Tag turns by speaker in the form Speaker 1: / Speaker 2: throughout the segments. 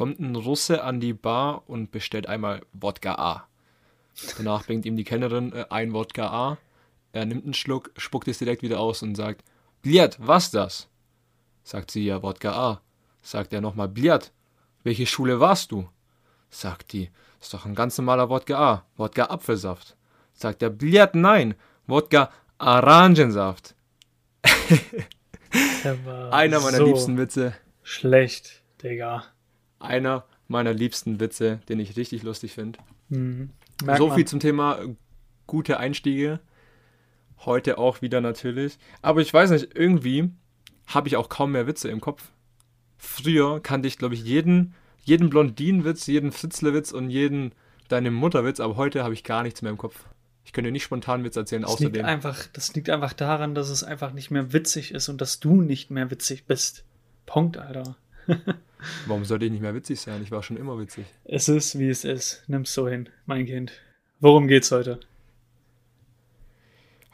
Speaker 1: kommt ein Russe an die Bar und bestellt einmal Wodka A. Danach bringt ihm die Kellnerin äh, ein Wodka A. Er nimmt einen Schluck, spuckt es direkt wieder aus und sagt, Bliat, was das? Sagt sie, ja, Wodka A. Sagt er nochmal, Bliat, welche Schule warst du? Sagt die, ist doch ein ganz normaler Wodka A, Wodka Apfelsaft. Sagt er, Bliat, nein, Wodka Orangensaft. Einer meiner
Speaker 2: so
Speaker 1: liebsten Witze.
Speaker 2: Schlecht, Digga.
Speaker 1: Einer meiner liebsten Witze, den ich richtig lustig finde.
Speaker 2: Mhm.
Speaker 1: So
Speaker 2: man.
Speaker 1: viel zum Thema äh, gute Einstiege. Heute auch wieder natürlich. Aber ich weiß nicht, irgendwie habe ich auch kaum mehr Witze im Kopf. Früher kannte ich, glaube ich, jeden, jeden Blondinenwitz, jeden Fritzlewitz und jeden deine Mutterwitz, aber heute habe ich gar nichts mehr im Kopf. Ich könnte dir nicht spontan Witz erzählen,
Speaker 2: Das
Speaker 1: außer
Speaker 2: liegt, einfach, das liegt einfach daran, dass es einfach nicht mehr witzig ist und dass du nicht mehr witzig bist. Punkt, Alter.
Speaker 1: Warum sollte ich nicht mehr witzig sein? Ich war schon immer witzig.
Speaker 2: Es ist, wie es ist. Nimm's so hin, mein Kind. Worum geht's heute?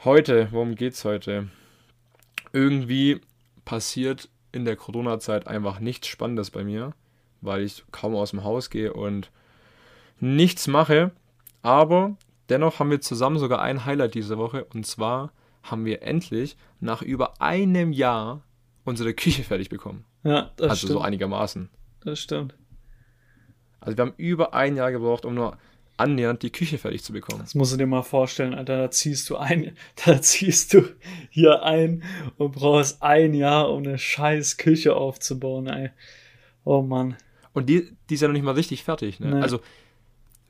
Speaker 1: Heute, worum geht's heute? Irgendwie passiert in der Corona-Zeit einfach nichts Spannendes bei mir, weil ich kaum aus dem Haus gehe und nichts mache. Aber dennoch haben wir zusammen sogar ein Highlight diese Woche und zwar haben wir endlich nach über einem Jahr unsere Küche fertig bekommen.
Speaker 2: Ja, das
Speaker 1: also
Speaker 2: stimmt.
Speaker 1: so einigermaßen.
Speaker 2: das stimmt.
Speaker 1: Also wir haben über ein Jahr gebraucht, um nur annähernd die Küche fertig zu bekommen.
Speaker 2: Das musst du dir mal vorstellen, Alter. Da ziehst du ein, da ziehst du hier ein und brauchst ein Jahr, um eine scheiß Küche aufzubauen, ey. Oh Mann.
Speaker 1: Und die, die ist ja noch nicht mal richtig fertig. Ne?
Speaker 2: Nee.
Speaker 1: Also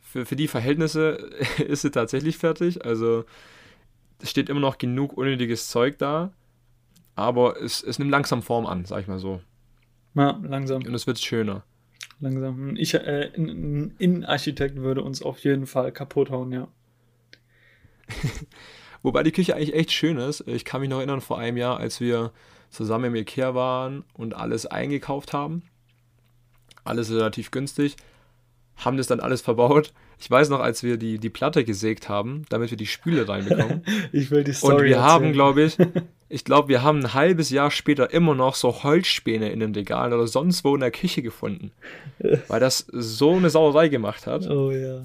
Speaker 1: für, für die Verhältnisse ist sie tatsächlich fertig. Also es steht immer noch genug unnötiges Zeug da. Aber es, es nimmt langsam Form an, sag ich mal so.
Speaker 2: Ja, langsam,
Speaker 1: Und es wird schöner.
Speaker 2: langsam. Ich, äh, ein- Innenarchitekt würde uns auf jeden Fall kaputt hauen, ja.
Speaker 1: Wobei die Küche eigentlich echt schön ist. Ich kann mich noch erinnern, vor einem Jahr, als wir zusammen im Ikea waren und alles eingekauft haben. Alles relativ günstig. Haben das dann alles verbaut. Ich weiß noch, als wir die, die Platte gesägt haben, damit wir die Spüle reinbekommen.
Speaker 2: Ich will die Story
Speaker 1: Und wir haben,
Speaker 2: erzählen.
Speaker 1: glaube ich, ich glaube, wir haben ein halbes Jahr später immer noch so Holzspäne in den Regalen oder sonst wo in der Küche gefunden. Weil das so eine Sauerei gemacht hat.
Speaker 2: Oh ja.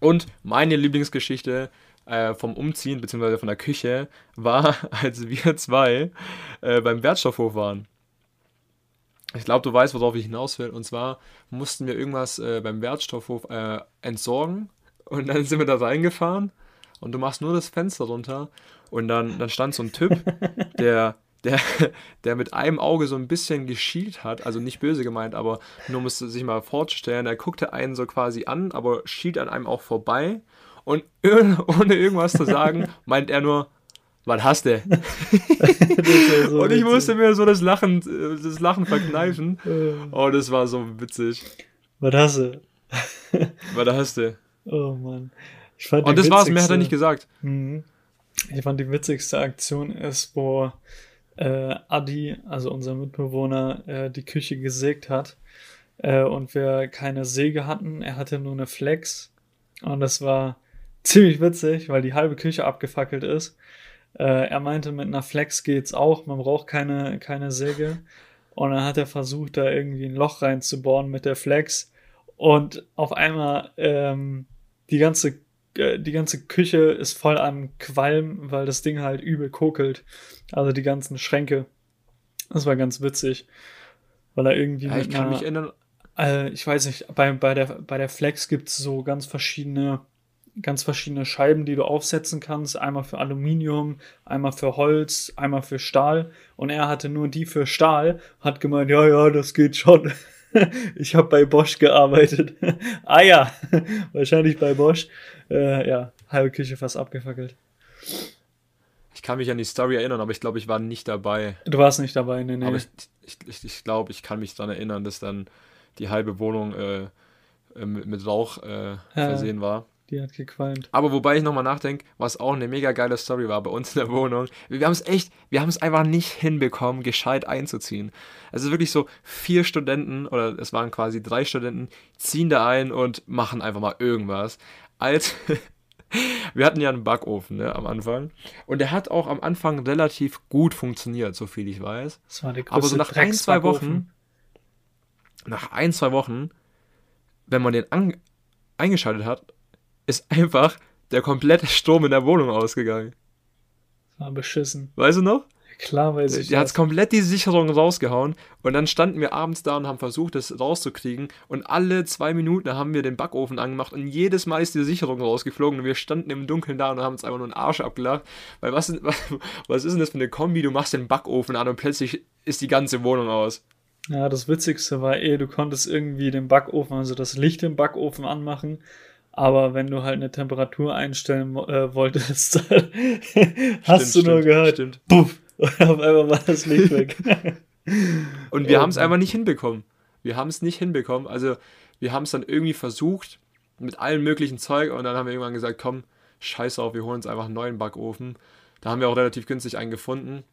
Speaker 1: Und meine Lieblingsgeschichte äh, vom Umziehen bzw. von der Küche war, als wir zwei äh, beim Wertstoffhof waren. Ich glaube, du weißt, worauf ich hinaus will. Und zwar mussten wir irgendwas äh, beim Wertstoffhof äh, entsorgen. Und dann sind wir da reingefahren. Und du machst nur das Fenster runter. Und dann, dann stand so ein Typ, der, der, der mit einem Auge so ein bisschen geschielt hat. Also nicht böse gemeint, aber nur um es sich mal vorzustellen. Er guckte einen so quasi an, aber schielt an einem auch vorbei. Und ohne irgendwas zu sagen, meint er nur, was hast du?
Speaker 2: so
Speaker 1: und ich
Speaker 2: witzig.
Speaker 1: musste mir so das Lachen, das Lachen verkneifen. Oh, das war so witzig.
Speaker 2: Was hast du?
Speaker 1: Was hast du?
Speaker 2: Oh Mann.
Speaker 1: Und das war's, mehr hat er nicht gesagt.
Speaker 2: Mhm. Ich fand die witzigste Aktion ist, wo äh, Adi, also unser Mitbewohner, äh, die Küche gesägt hat äh, und wir keine Säge hatten. Er hatte nur eine Flex und das war ziemlich witzig, weil die halbe Küche abgefackelt ist. Äh, er meinte, mit einer Flex geht's auch, man braucht keine, keine Säge. Und dann hat er versucht, da irgendwie ein Loch reinzubohren mit der Flex. Und auf einmal ähm, die ganze die ganze Küche ist voll an Qualm, weil das Ding halt übel kokelt. Also die ganzen Schränke. Das war ganz witzig. Weil er irgendwie
Speaker 1: Ja, ich kann
Speaker 2: einer,
Speaker 1: mich erinnern.
Speaker 2: äh, ich weiß nicht, bei, bei, der, bei der Flex gibt es so ganz verschiedene, ganz verschiedene Scheiben, die du aufsetzen kannst. Einmal für Aluminium, einmal für Holz, einmal für Stahl. Und er hatte nur die für Stahl, hat gemeint, ja, ja, das geht schon. ich habe bei Bosch gearbeitet. ah ja, wahrscheinlich bei Bosch. Äh, ja, halbe Küche fast abgefackelt.
Speaker 1: Ich kann mich an die Story erinnern, aber ich glaube, ich war nicht dabei.
Speaker 2: Du warst nicht dabei, nee, nee.
Speaker 1: Aber ich, ich, ich, ich glaube, ich kann mich daran erinnern, dass dann die halbe Wohnung äh, äh, mit, mit Rauch äh, versehen war.
Speaker 2: die hat gequalmt.
Speaker 1: Aber wobei ich nochmal nachdenke, was auch eine mega geile Story war bei uns in der Wohnung. Wir haben es echt, wir haben es einfach nicht hinbekommen, gescheit einzuziehen. Also wirklich so vier Studenten, oder es waren quasi drei Studenten, ziehen da ein und machen einfach mal irgendwas. Als wir hatten ja einen Backofen ne, am Anfang. Und der hat auch am Anfang relativ gut funktioniert, so viel ich weiß.
Speaker 2: Das war der größte
Speaker 1: Aber so nach ein, zwei. Wochen, nach ein, zwei Wochen, wenn man den an, eingeschaltet hat, ist einfach der komplette Strom in der Wohnung ausgegangen.
Speaker 2: War beschissen.
Speaker 1: Weißt du noch?
Speaker 2: Klar weiß ich
Speaker 1: Der hat komplett die Sicherung rausgehauen und dann standen wir abends da und haben versucht, das rauszukriegen und alle zwei Minuten haben wir den Backofen angemacht und jedes Mal ist die Sicherung rausgeflogen und wir standen im Dunkeln da und haben uns einfach nur einen Arsch abgelacht, weil was, was, was ist denn das für eine Kombi? Du machst den Backofen an und plötzlich ist die ganze Wohnung aus.
Speaker 2: Ja, das Witzigste war eh, du konntest irgendwie den Backofen, also das Licht im Backofen anmachen, aber wenn du halt eine Temperatur einstellen äh, wolltest, hast
Speaker 1: Stimmt,
Speaker 2: du nur
Speaker 1: stimmt,
Speaker 2: gehört,
Speaker 1: Stimmt.
Speaker 2: puff, und auf einmal war das Licht weg.
Speaker 1: Und wir
Speaker 2: Oh
Speaker 1: haben es einfach nicht hinbekommen. Wir haben es nicht hinbekommen. Also wir haben es dann irgendwie versucht mit allen möglichen Zeug und dann haben wir irgendwann gesagt, komm, scheiß auf, wir holen uns einfach einen neuen Backofen. Da haben wir auch relativ günstig einen gefunden.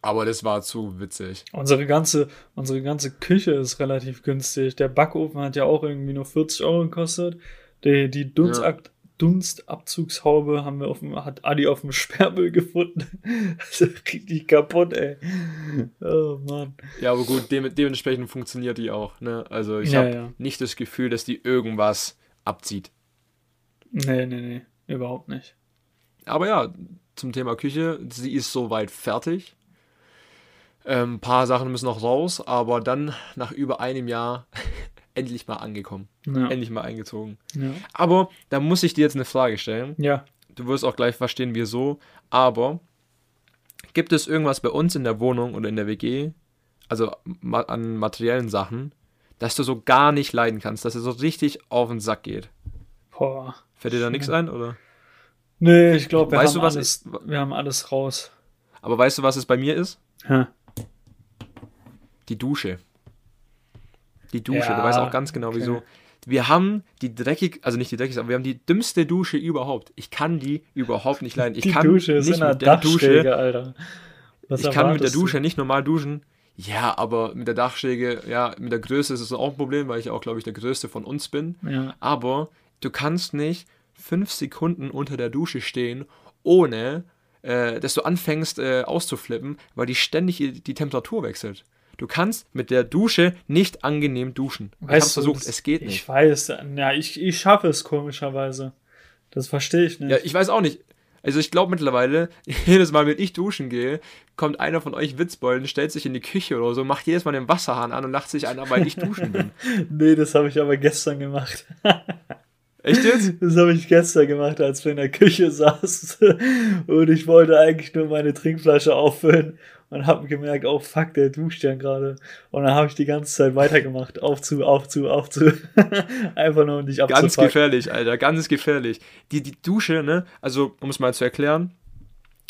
Speaker 1: Aber das war zu witzig.
Speaker 2: Unsere ganze, unsere ganze Küche ist relativ günstig. Der Backofen hat ja auch irgendwie nur 40 Euro gekostet. Die, die Dunstab Dunstabzugshaube haben wir auf dem, hat Adi auf dem Sperrmüll gefunden. Das ist richtig kaputt, ey. Oh Mann.
Speaker 1: Ja, aber gut, dem, dementsprechend funktioniert die auch. Ne? Also ich
Speaker 2: Ja,
Speaker 1: habe
Speaker 2: ja.
Speaker 1: nicht das Gefühl, dass die irgendwas abzieht.
Speaker 2: Nee, nee, nee. Überhaupt nicht.
Speaker 1: Aber ja, zum Thema Küche, sie ist soweit fertig. Ähm, ein paar Sachen müssen noch raus, aber dann nach über einem Jahr endlich mal angekommen.
Speaker 2: Ja.
Speaker 1: Endlich mal eingezogen.
Speaker 2: Ja.
Speaker 1: Aber da muss ich dir jetzt eine Frage stellen.
Speaker 2: ja.
Speaker 1: Du wirst auch gleich verstehen, wieso. Aber gibt es irgendwas bei uns in der Wohnung oder in der WG, also an materiellen Sachen, dass du so gar nicht leiden kannst, dass es so richtig auf den Sack geht?
Speaker 2: Boah.
Speaker 1: Fällt dir da nichts ein, oder?
Speaker 2: Nee, ich glaube, wir,
Speaker 1: Weißt
Speaker 2: haben
Speaker 1: du, was
Speaker 2: alles, wir haben alles raus.
Speaker 1: Aber weißt du, was es bei mir ist?
Speaker 2: Hä?
Speaker 1: Die Dusche. Die Dusche,
Speaker 2: Ja,
Speaker 1: du weißt auch ganz genau
Speaker 2: okay.
Speaker 1: wieso. Wir haben die dreckig, also nicht die dreckigste, aber wir haben die dümmste Dusche überhaupt. Ich kann die überhaupt nicht leiden. Ich
Speaker 2: Die
Speaker 1: kann
Speaker 2: Dusche ist
Speaker 1: nicht
Speaker 2: in der
Speaker 1: mit der Dusche,
Speaker 2: Alter. Was
Speaker 1: ich kann mit der
Speaker 2: erwartest du?
Speaker 1: Dusche nicht normal duschen. Ja, aber mit der Dachschräge, ja, mit der Größe ist es auch ein Problem, weil ich auch, glaube ich, der Größte von uns bin.
Speaker 2: Ja.
Speaker 1: Aber du kannst nicht fünf Sekunden unter der Dusche stehen, ohne äh, dass du anfängst äh, auszuflippen, weil die ständig die Temperatur wechselt. Du kannst mit der Dusche nicht angenehm duschen. ich
Speaker 2: Weißt du,
Speaker 1: versucht,
Speaker 2: das-
Speaker 1: es geht
Speaker 2: Ich
Speaker 1: nicht.
Speaker 2: weiß, ja, ich, ich schaffe es komischerweise. Das verstehe ich nicht.
Speaker 1: Ja, ich weiß auch nicht. Also ich glaube mittlerweile, jedes Mal, wenn ich duschen gehe, kommt einer von euch Witzbolden, stellt sich in die Küche oder so, macht jedes Mal den Wasserhahn an und lacht sich ein, weil ich duschen bin.
Speaker 2: nee, das habe ich aber gestern gemacht.
Speaker 1: Echt jetzt?
Speaker 2: Das habe ich gestern gemacht, als wir in der Küche saßen. Und ich wollte eigentlich nur meine Trinkflasche auffüllen und habe gemerkt, oh fuck, der duscht ja gerade. Und dann habe ich die ganze Zeit weitergemacht. Auf zu, auf zu, auf zu. Einfach nur, um dich
Speaker 1: Ganz
Speaker 2: abzupacken.
Speaker 1: gefährlich, Alter, ganz gefährlich. Die, die Dusche, ne, also um es mal zu erklären,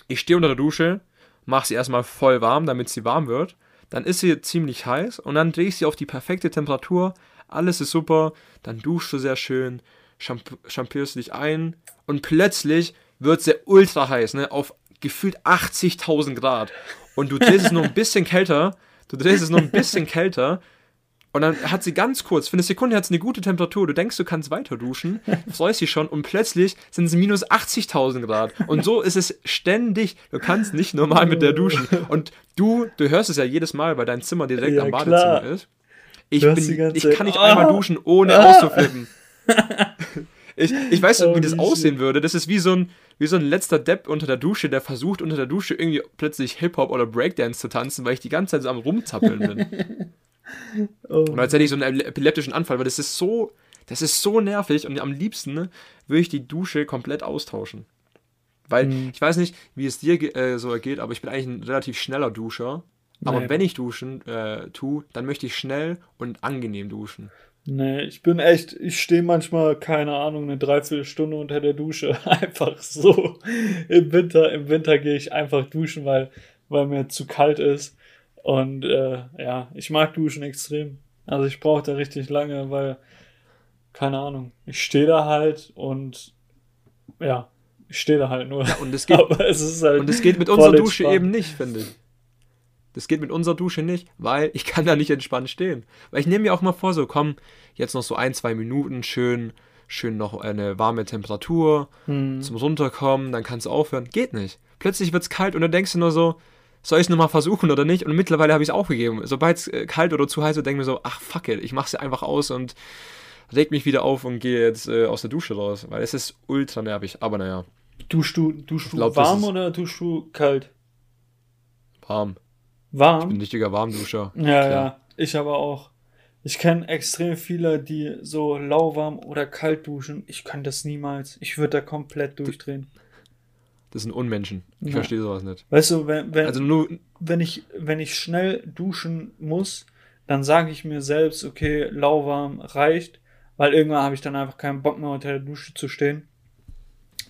Speaker 1: ich stehe unter der Dusche, mache sie erstmal voll warm, damit sie warm wird. Dann ist sie ziemlich heiß und dann drehe ich sie auf die perfekte Temperatur. Alles ist super, dann duschst du sehr schön, champ champierst dich ein und plötzlich wird sie ultra heiß, ne, auf gefühlt 80.000 Grad. Und du drehst es nur ein bisschen kälter, du drehst es nur ein bisschen kälter und dann hat sie ganz kurz, für eine Sekunde hat sie eine gute Temperatur. Du denkst, du kannst weiter duschen, freust dich schon und plötzlich sind es minus 80.000 Grad. Und so ist es ständig. Du kannst nicht normal mit der duschen. Und du, du hörst es ja jedes Mal, weil dein Zimmer direkt
Speaker 2: Ja,
Speaker 1: am Badezimmer
Speaker 2: klar.
Speaker 1: ist. Ich, bin, ich kann nicht
Speaker 2: "Ah,
Speaker 1: einmal duschen, ohne
Speaker 2: ah."
Speaker 1: auszuflippen. Ich, ich weiß nicht,
Speaker 2: Oh,
Speaker 1: wie das
Speaker 2: wie
Speaker 1: aussehen würde. Das ist wie so, ein, wie so ein letzter Depp unter der Dusche, der versucht, unter der Dusche irgendwie plötzlich Hip-Hop oder Breakdance zu tanzen, weil ich die ganze Zeit so am Rumzappeln bin.
Speaker 2: Oh.
Speaker 1: Und als hätte ich so einen epileptischen Anfall, weil das ist so, das ist so nervig und am liebsten ne, würde ich die Dusche komplett austauschen. Weil
Speaker 2: Mhm.
Speaker 1: ich weiß nicht, wie es dir äh, so ergeht, aber ich bin eigentlich ein relativ schneller Duscher. Aber
Speaker 2: Nee.
Speaker 1: wenn ich duschen äh, tue, dann möchte ich schnell und angenehm duschen.
Speaker 2: Nee, ich bin echt, ich stehe manchmal, keine Ahnung, eine Dreiviertelstunde unter der Dusche. Einfach so. Im Winter, im Winter gehe ich einfach duschen, weil, weil mir zu kalt ist. Und äh, ja, ich mag Duschen extrem. Also ich brauche da richtig lange, weil, keine Ahnung, ich stehe da halt und ja, ich stehe da halt nur.
Speaker 1: Und es geht,
Speaker 2: Aber es ist halt.
Speaker 1: und es geht mit unserer Dusche
Speaker 2: entspannt.
Speaker 1: eben nicht, finde ich. Das geht mit unserer Dusche nicht, weil ich kann da nicht entspannt stehen. Weil ich nehme mir auch mal vor, so komm, jetzt noch so ein, zwei Minuten, schön, schön noch eine warme Temperatur,
Speaker 2: Hm.
Speaker 1: zum Runterkommen, dann kannst du aufhören. Geht nicht. Plötzlich wird es kalt und dann denkst du nur so, soll ich es nochmal versuchen oder nicht? Und mittlerweile habe ich es aufgegeben. Sobald es äh, kalt oder zu heiß wird, denke ich mir so, ach fuck it, ich mache es einfach aus und reg mich wieder auf und gehe jetzt äh, aus der Dusche raus, weil es ist ultra nervig. Aber naja.
Speaker 2: Duschst du, duschst du glaub, warm oder duschst du kalt?
Speaker 1: Warm. Warm? Ich bin ein richtiger Warmduscher.
Speaker 2: Ja, Klar. ja. Ich aber auch. Ich kenne extrem viele, die so lauwarm oder kalt duschen. Ich kann das niemals. Ich würde da komplett durchdrehen.
Speaker 1: Das sind Unmenschen. Ich ja. verstehe sowas nicht.
Speaker 2: Weißt du, wenn, wenn, also nur, wenn, ich, wenn ich schnell duschen muss, dann sage ich mir selbst, okay, lauwarm reicht, weil irgendwann habe ich dann einfach keinen Bock mehr unter der Dusche zu stehen.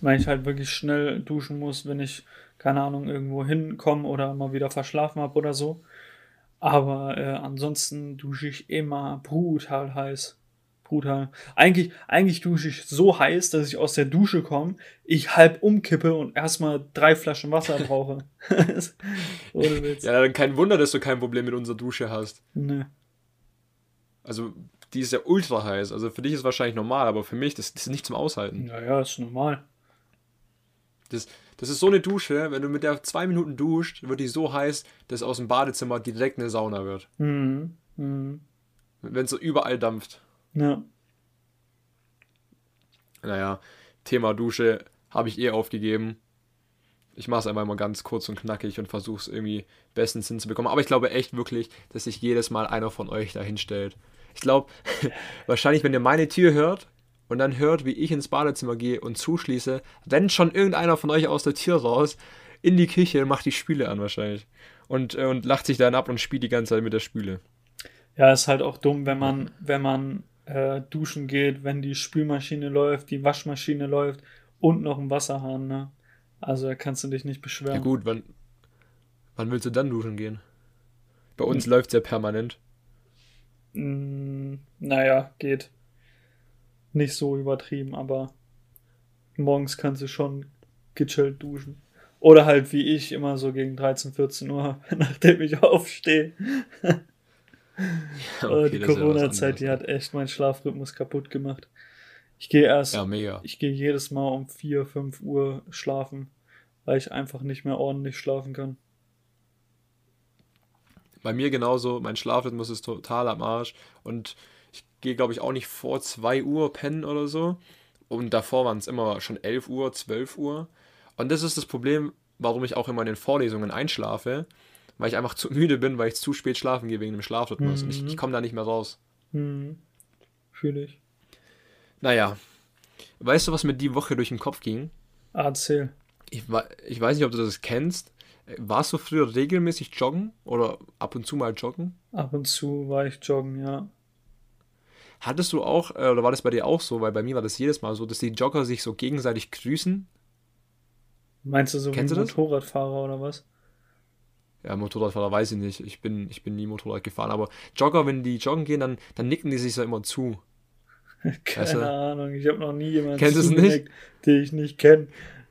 Speaker 2: Weil ich halt wirklich schnell duschen muss, wenn ich, keine Ahnung, irgendwo hinkomme oder mal wieder verschlafen habe oder so. Aber äh, ansonsten dusche ich immer brutal heiß. Brutal. Eigentlich, eigentlich dusche ich so heiß, dass ich aus der Dusche komme, ich halb umkippe und erstmal drei Flaschen Wasser brauche.
Speaker 1: Ohne Witz. Ja, dann kein Wunder, dass du kein Problem mit unserer Dusche hast. Nee. Also, die ist ja ultra heiß. Also für dich ist es wahrscheinlich normal, aber für mich, das, das ist nicht zum Aushalten.
Speaker 2: Ja, ja, ist normal.
Speaker 1: Das, das ist so eine Dusche, wenn du mit der zwei Minuten duscht, wird die so heiß, dass aus dem Badezimmer direkt eine Sauna wird. Mhm. Mhm. Wenn es so überall dampft. Ja. Naja, Thema Dusche habe ich eh aufgegeben. Ich mache es einfach mal ganz kurz und knackig und versuche es irgendwie bestens hinzubekommen. Aber ich glaube echt wirklich, dass sich jedes Mal einer von euch da hinstellt. Ich glaube, wahrscheinlich, wenn ihr meine Tür hört und dann hört, wie ich ins Badezimmer gehe und zuschließe, rennt schon irgendeiner von euch aus der Tür raus in die Küche und macht die Spüle an wahrscheinlich. Und, äh, und lacht sich dann ab und spielt die ganze Zeit mit der Spüle.
Speaker 2: Ja, ist halt auch dumm, wenn man, wenn man äh, duschen geht, wenn die Spülmaschine läuft, die Waschmaschine läuft und noch ein Wasserhahn, ne? Also da kannst du dich nicht beschweren. Ja
Speaker 1: gut, wann, wann willst du dann duschen gehen? Bei uns hm. läuft es ja permanent.
Speaker 2: Mm, naja, geht. Nicht so übertrieben, aber morgens kannst du schon gechillt duschen. Oder halt wie ich immer so gegen 13, 14 Uhr, nachdem ich aufstehe. Ja, okay, die Corona-Zeit, die hat echt meinen Schlafrhythmus kaputt gemacht. Ich gehe erst, ja, mega. ich gehe jedes Mal um 4, 5 Uhr schlafen, weil ich einfach nicht mehr ordentlich schlafen kann.
Speaker 1: Bei mir genauso, mein Schlafrhythmus ist total am Arsch und ich gehe, glaube ich, auch nicht vor 2 Uhr pennen oder so. Und davor waren es immer schon 11 Uhr, 12 Uhr. Und das ist das Problem, warum ich auch immer in den Vorlesungen einschlafe, weil ich einfach zu müde bin, weil ich zu spät schlafen gehe wegen dem Schlafrhythmus. Mhm. Und ich, ich komme da nicht mehr raus. Mhm.
Speaker 2: Fühle ich.
Speaker 1: Naja. Weißt du, was mir die Woche durch den Kopf ging?
Speaker 2: Erzähl.
Speaker 1: Ich, ich weiß nicht, ob du das kennst. Warst du früher regelmäßig joggen oder ab und zu mal joggen?
Speaker 2: Ab und zu war ich joggen, ja.
Speaker 1: Hattest du auch, äh, oder war das bei dir auch so, weil bei mir war das jedes Mal so, dass die Jogger sich so gegenseitig grüßen?
Speaker 2: Meinst du so Kennst wie Motorradfahrer oder was?
Speaker 1: Ja, Motorradfahrer weiß ich nicht. Ich bin, ich bin nie Motorrad gefahren, aber Jogger, wenn die joggen gehen, dann, dann nicken die sich so immer zu.
Speaker 2: Keine weißt du? Ahnung, ich habe noch nie jemanden Kennst es nicht? den ich nicht kenne.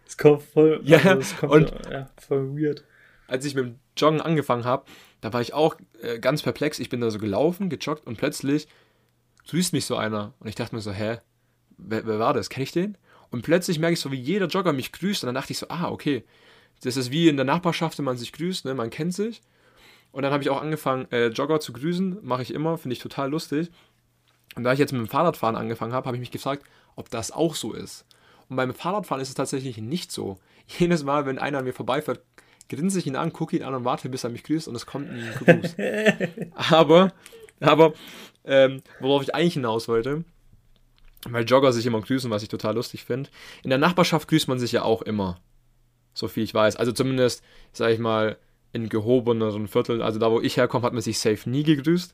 Speaker 2: Es kommt voll, ja, also es kommt und ja, voll weird.
Speaker 1: Als ich mit dem Joggen angefangen habe, da war ich auch äh, ganz perplex. Ich bin da so gelaufen, gejoggt und plötzlich grüßt mich so einer. Und ich dachte mir so, hä, wer, wer war das? Kenne ich den? Und plötzlich merke ich so, wie jeder Jogger mich grüßt. Und dann dachte ich so, ah, okay. Das ist wie in der Nachbarschaft, wenn man sich grüßt, ne? man kennt sich. Und dann habe ich auch angefangen, äh, Jogger zu grüßen. Mache ich immer, finde ich total lustig. Und da ich jetzt mit dem Fahrradfahren angefangen habe, habe ich mich gefragt, ob das auch so ist. Und beim Fahrradfahren ist es tatsächlich nicht so. Jedes Mal, wenn einer an mir vorbeifährt, grinse ich ihn an, gucke ihn an und warte, bis er mich grüßt und es kommt ein Gruß. aber, aber, ähm, worauf ich eigentlich hinaus wollte, weil Jogger sich immer grüßen, was ich total lustig finde. In der Nachbarschaft grüßt man sich ja auch immer. So viel ich weiß. Also zumindest, sag ich mal, in gehobeneren Vierteln, also da wo ich herkomme, hat man sich safe nie gegrüßt.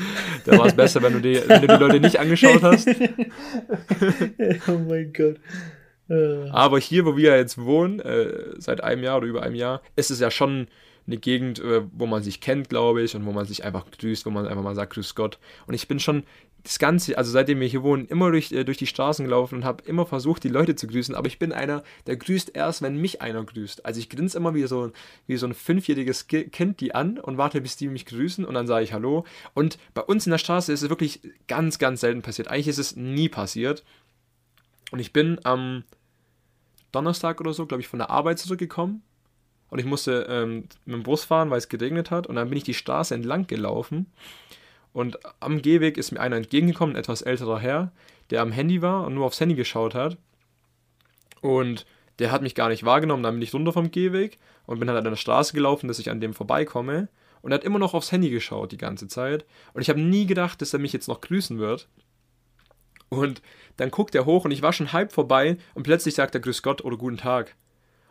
Speaker 1: da war es besser, wenn du, die, wenn du die Leute nicht angeschaut hast. oh mein Gott. Äh. Aber hier, wo wir jetzt wohnen, äh, seit einem Jahr oder über einem Jahr, ist es ja schon eine Gegend, äh, wo man sich kennt, glaube ich, und wo man sich einfach grüßt, wo man einfach mal sagt, grüß Gott. Und ich bin schon das Ganze, also seitdem wir hier wohnen, immer durch, äh, durch die Straßen gelaufen und habe immer versucht, die Leute zu grüßen, aber ich bin einer, der grüßt erst, wenn mich einer grüßt. Also ich grinse immer wie so, wie so ein fünfjähriges Kind die an und warte, bis die mich grüßen und dann sage ich Hallo. Und bei uns in der Straße ist es wirklich ganz, ganz selten passiert. Eigentlich ist es nie passiert. Und ich bin am Donnerstag oder so, glaube ich, von der Arbeit zurückgekommen und ich musste ähm, mit dem Bus fahren, weil es geregnet hat. Und dann bin ich die Straße entlang gelaufen. Und am Gehweg ist mir einer entgegengekommen, ein etwas älterer Herr, der am Handy war und nur aufs Handy geschaut hat. Und der hat mich gar nicht wahrgenommen. Dann bin ich runter vom Gehweg und bin halt an der Straße gelaufen, dass ich an dem vorbeikomme. Und er hat immer noch aufs Handy geschaut die ganze Zeit. Und ich habe nie gedacht, dass er mich jetzt noch grüßen wird. Und dann guckt er hoch und ich war schon halb vorbei und plötzlich sagt er Grüß Gott oder Guten Tag.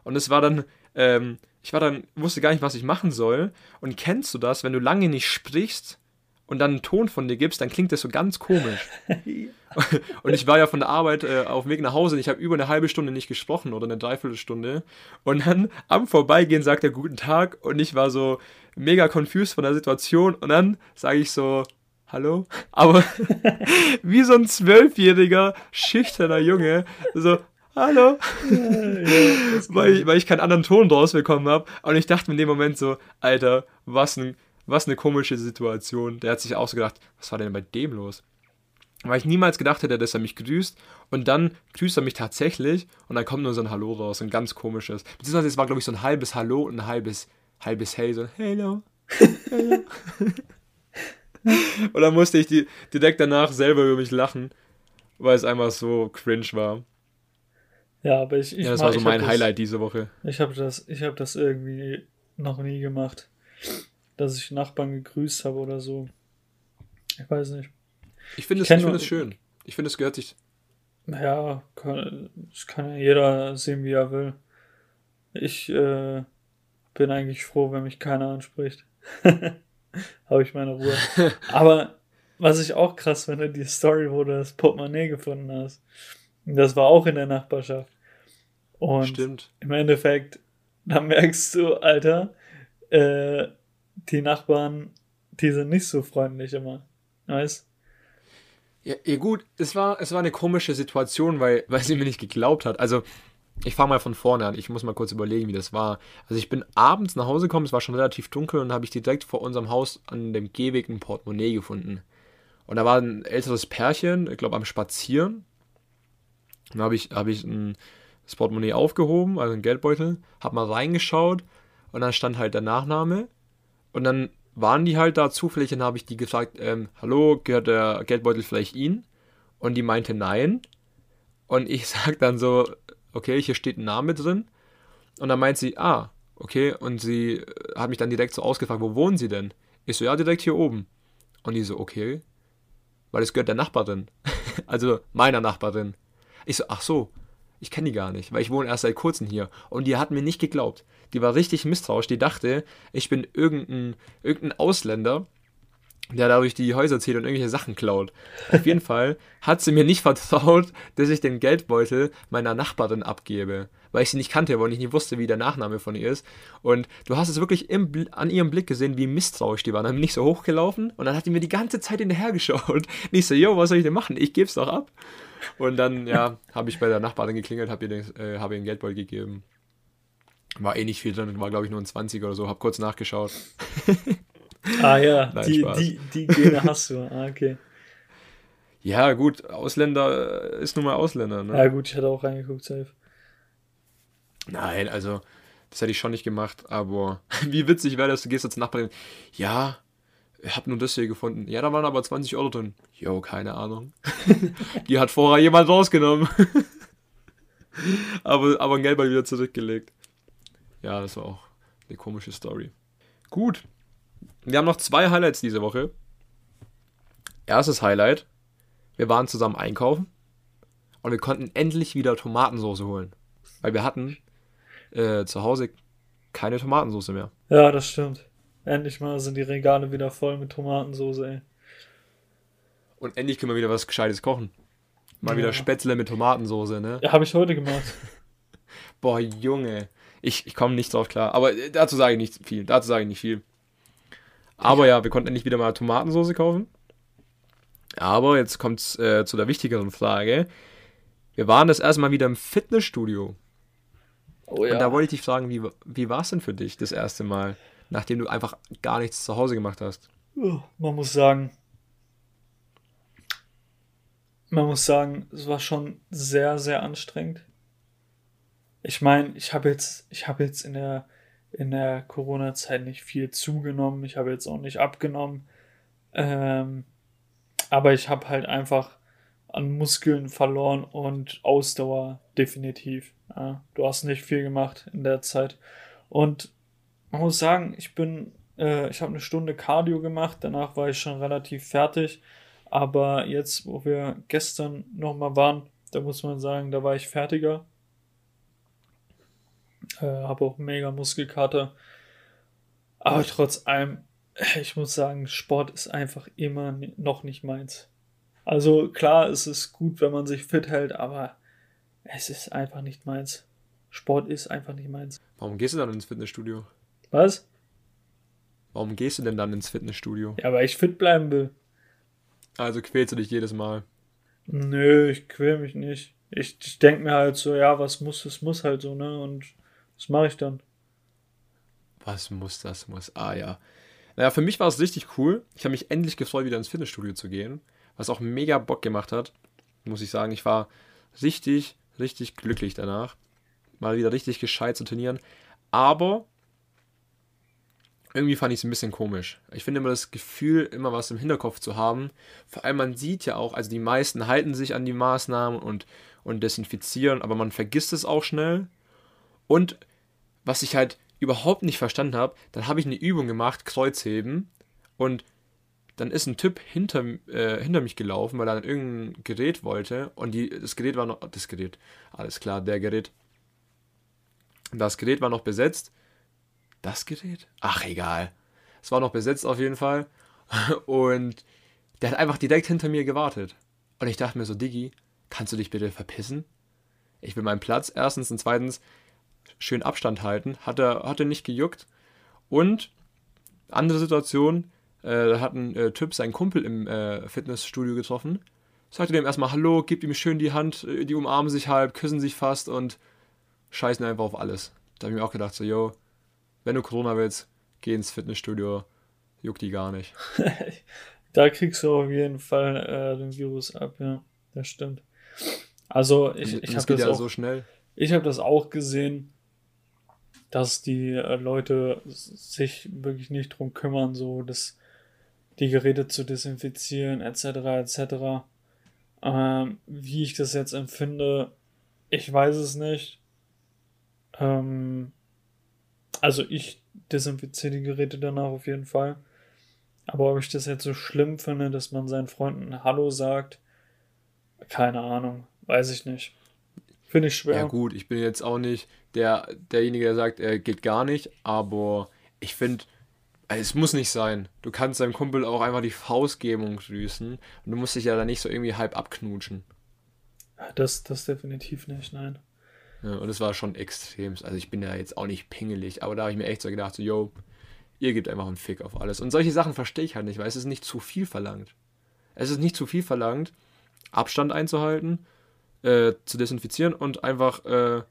Speaker 1: Und es war dann, ähm, ich war dann, wusste gar nicht, was ich machen soll. Und kennst du das, wenn du lange nicht sprichst und dann einen Ton von dir gibst, dann klingt das so ganz komisch. und ich war ja von der Arbeit äh, auf dem Weg nach Hause und ich habe über eine halbe Stunde nicht gesprochen oder eine Dreiviertelstunde. Und dann am Vorbeigehen sagt er Guten Tag und ich war so mega confused von der Situation und dann sage ich so, Hallo? Aber wie so ein zwölfjähriger, schüchterner Junge, so, hallo. Ja, ja, weil, ich, weil ich keinen anderen Ton draus bekommen habe. Und ich dachte mir in dem Moment so, Alter, was, ein, was eine komische Situation. Der hat sich auch so gedacht, was war denn bei dem los? Weil ich niemals gedacht hätte, dass er mich grüßt. Und dann grüßt er mich tatsächlich. Und dann kommt nur so ein Hallo raus, ein ganz komisches. Beziehungsweise es war, glaube ich, so ein halbes Hallo und ein halbes, halbes Hey, so Hello. Hello. und dann musste ich die, direkt danach selber über mich lachen, weil es einfach so cringe war.
Speaker 2: Ja, aber ich. ich
Speaker 1: ja, das war so mein Highlight das, diese Woche.
Speaker 2: Ich habe das, hab das irgendwie noch nie gemacht, dass ich Nachbarn gegrüßt habe oder so. Ich weiß nicht.
Speaker 1: Ich finde es find schön. Ich finde, es gehört sich.
Speaker 2: Ja, kann, das kann ja jeder sehen, wie er will. Ich äh, bin eigentlich froh, wenn mich keiner anspricht. habe ich meine Ruhe. Aber was ich auch krass finde, die Story, wo du das Portemonnaie gefunden hast. Das war auch in der Nachbarschaft. Und Stimmt. im Endeffekt, da merkst du, Alter, äh, die Nachbarn, die sind nicht so freundlich immer. Weißt
Speaker 1: ja, ja, gut, es war, es war eine komische Situation, weil, weil sie mir nicht geglaubt hat. Also, ich fange mal von vorne an. Ich muss mal kurz überlegen, wie das war. Also, ich bin abends nach Hause gekommen, es war schon relativ dunkel und habe ich direkt vor unserem Haus an dem Gehweg ein Portemonnaie gefunden. Und da war ein älteres Pärchen, ich glaube, am Spazieren. Dann habe ich, hab ich ein das Portemonnaie aufgehoben, also ein Geldbeutel, hab mal reingeschaut und dann stand halt der Nachname und dann waren die halt da zufällig und habe ich die gefragt, ähm, hallo, gehört der Geldbeutel vielleicht Ihnen? Und die meinte nein. Und ich sag dann so, okay, hier steht ein Name drin. Und dann meint sie, ah, okay. Und sie äh, hat mich dann direkt so ausgefragt, wo wohnen Sie denn? Ich so, ja, direkt hier oben. Und die so, okay. Weil es gehört der Nachbarin. also meiner Nachbarin. Ich so, ach so ich kenne die gar nicht, weil ich wohne erst seit kurzem hier. Und die hat mir nicht geglaubt. Die war richtig misstrauisch. Die dachte, ich bin irgendein, irgendein Ausländer, der dadurch die Häuser zählt und irgendwelche Sachen klaut. Auf jeden Fall hat sie mir nicht vertraut, dass ich den Geldbeutel meiner Nachbarin abgebe, weil ich sie nicht kannte, weil ich nicht wusste, wie der Nachname von ihr ist. Und du hast es wirklich im, an ihrem Blick gesehen, wie misstrauisch die war. Dann bin ich so hochgelaufen und dann hat die mir die ganze Zeit hinterhergeschaut. Nicht so, yo, was soll ich denn machen? Ich geb's doch ab. Und dann, ja, habe ich bei der Nachbarin geklingelt, habe ihr, äh, hab ihr einen Geldbeutel gegeben. War eh nicht viel drin, war glaube ich nur ein 20 oder so, habe kurz nachgeschaut.
Speaker 2: ah ja, Nein, die, die, die Gene hast du. Ah, okay.
Speaker 1: Ja, gut, Ausländer ist nun mal Ausländer, ne?
Speaker 2: Ja, gut, ich hatte auch reingeguckt, safe.
Speaker 1: Nein, also, das hätte ich schon nicht gemacht, aber wie witzig wäre das, du gehst als Nachbarin, ja, ich habe nur das hier gefunden. Ja, da waren aber 20 Euro drin. Jo, keine Ahnung. Die hat vorher jemand rausgenommen. aber, aber ein Geldball wieder zurückgelegt. Ja, das war auch eine komische Story. Gut. Wir haben noch zwei Highlights diese Woche. Erstes Highlight. Wir waren zusammen einkaufen und wir konnten endlich wieder Tomatensauce holen. Weil wir hatten äh, zu Hause keine Tomatensauce mehr.
Speaker 2: Ja, das stimmt. Endlich mal sind die Regale wieder voll mit Tomatensauce, ey.
Speaker 1: Und endlich können wir wieder was Gescheites kochen. Mal ja. wieder Spätzle mit Tomatensauce, ne?
Speaker 2: Ja, habe ich heute gemacht.
Speaker 1: Boah, Junge. Ich, ich komme nicht drauf klar. Aber äh, dazu sage ich nicht viel. Dazu sage ich nicht viel. Aber ja, wir konnten endlich wieder mal Tomatensauce kaufen. Aber jetzt kommt es äh, zu der wichtigeren Frage. Wir waren das erste Mal wieder im Fitnessstudio. Oh ja. Und da wollte ich dich fragen, wie, wie war es denn für dich das erste Mal? nachdem du einfach gar nichts zu Hause gemacht hast?
Speaker 2: Man muss sagen, man muss sagen, es war schon sehr, sehr anstrengend. Ich meine, ich habe jetzt, ich habe jetzt in der, in der Corona-Zeit nicht viel zugenommen. Ich habe jetzt auch nicht abgenommen. Ähm, aber ich habe halt einfach an Muskeln verloren und Ausdauer definitiv. Ja, du hast nicht viel gemacht in der Zeit. Und man muss sagen, ich bin, äh, ich habe eine Stunde Cardio gemacht, danach war ich schon relativ fertig. Aber jetzt, wo wir gestern nochmal waren, da muss man sagen, da war ich fertiger. Äh, habe auch mega Muskelkater. Aber trotz allem, ich muss sagen, Sport ist einfach immer noch nicht meins. Also klar, es ist gut, wenn man sich fit hält, aber es ist einfach nicht meins. Sport ist einfach nicht meins.
Speaker 1: Warum gehst du dann ins Fitnessstudio?
Speaker 2: Was?
Speaker 1: Warum gehst du denn dann ins Fitnessstudio?
Speaker 2: Ja, weil ich fit bleiben will.
Speaker 1: Also quälst du dich jedes Mal?
Speaker 2: Nö, ich quäl mich nicht. Ich, ich denke mir halt so, ja, was muss, es muss halt so, ne? Und das mache ich dann.
Speaker 1: Was muss, das muss. Ah ja. Naja, für mich war es richtig cool. Ich habe mich endlich gefreut, wieder ins Fitnessstudio zu gehen. Was auch mega Bock gemacht hat. Muss ich sagen. Ich war richtig, richtig glücklich danach. Mal wieder richtig gescheit zu trainieren. Aber irgendwie fand ich es ein bisschen komisch. Ich finde immer das Gefühl, immer was im Hinterkopf zu haben. Vor allem, man sieht ja auch, also die meisten halten sich an die Maßnahmen und, und desinfizieren, aber man vergisst es auch schnell. Und was ich halt überhaupt nicht verstanden habe, dann habe ich eine Übung gemacht, Kreuzheben, und dann ist ein Typ hinter, äh, hinter mich gelaufen, weil er dann irgendein Gerät wollte und die, das Gerät war noch, das Gerät, alles klar, der Gerät, das Gerät war noch besetzt das Gerät? Ach, egal. Es war noch besetzt auf jeden Fall. Und der hat einfach direkt hinter mir gewartet. Und ich dachte mir so, Diggi, kannst du dich bitte verpissen? Ich will meinen Platz. Erstens und zweitens schön Abstand halten. Hat er, hat er nicht gejuckt. Und andere Situation, äh, da hat ein äh, Typ seinen Kumpel im äh, Fitnessstudio getroffen. Sagte dem erstmal Hallo, gibt ihm schön die Hand, äh, die umarmen sich halb, küssen sich fast und scheißen einfach auf alles. Da habe ich mir auch gedacht, so, yo, wenn du Corona willst, geh ins Fitnessstudio, juckt die gar nicht.
Speaker 2: da kriegst du auf jeden Fall äh, den Virus ab, ja, das stimmt. Also ich, ich habe das ja auch, so schnell. Ich habe das auch gesehen, dass die äh, Leute sich wirklich nicht drum kümmern, so dass die Geräte zu desinfizieren etc. etc. Ähm, wie ich das jetzt empfinde, ich weiß es nicht. Ähm, also ich desinfiziere die Geräte danach auf jeden Fall. Aber ob ich das jetzt so schlimm finde, dass man seinen Freunden Hallo sagt, keine Ahnung, weiß ich nicht. Finde ich schwer.
Speaker 1: Ja gut, ich bin jetzt auch nicht der, derjenige, der sagt, er geht gar nicht, aber ich finde, es muss nicht sein. Du kannst deinem Kumpel auch einfach die Faust geben und grüßen und du musst dich ja dann nicht so irgendwie halb abknutschen.
Speaker 2: Das, das definitiv nicht, nein.
Speaker 1: Ja, und es war schon extrem. Also ich bin ja jetzt auch nicht pingelig, aber da habe ich mir echt so gedacht, so, yo, ihr gebt einfach einen Fick auf alles. Und solche Sachen verstehe ich halt nicht, weil es ist nicht zu viel verlangt. Es ist nicht zu viel verlangt, Abstand einzuhalten, äh, zu desinfizieren und einfach äh,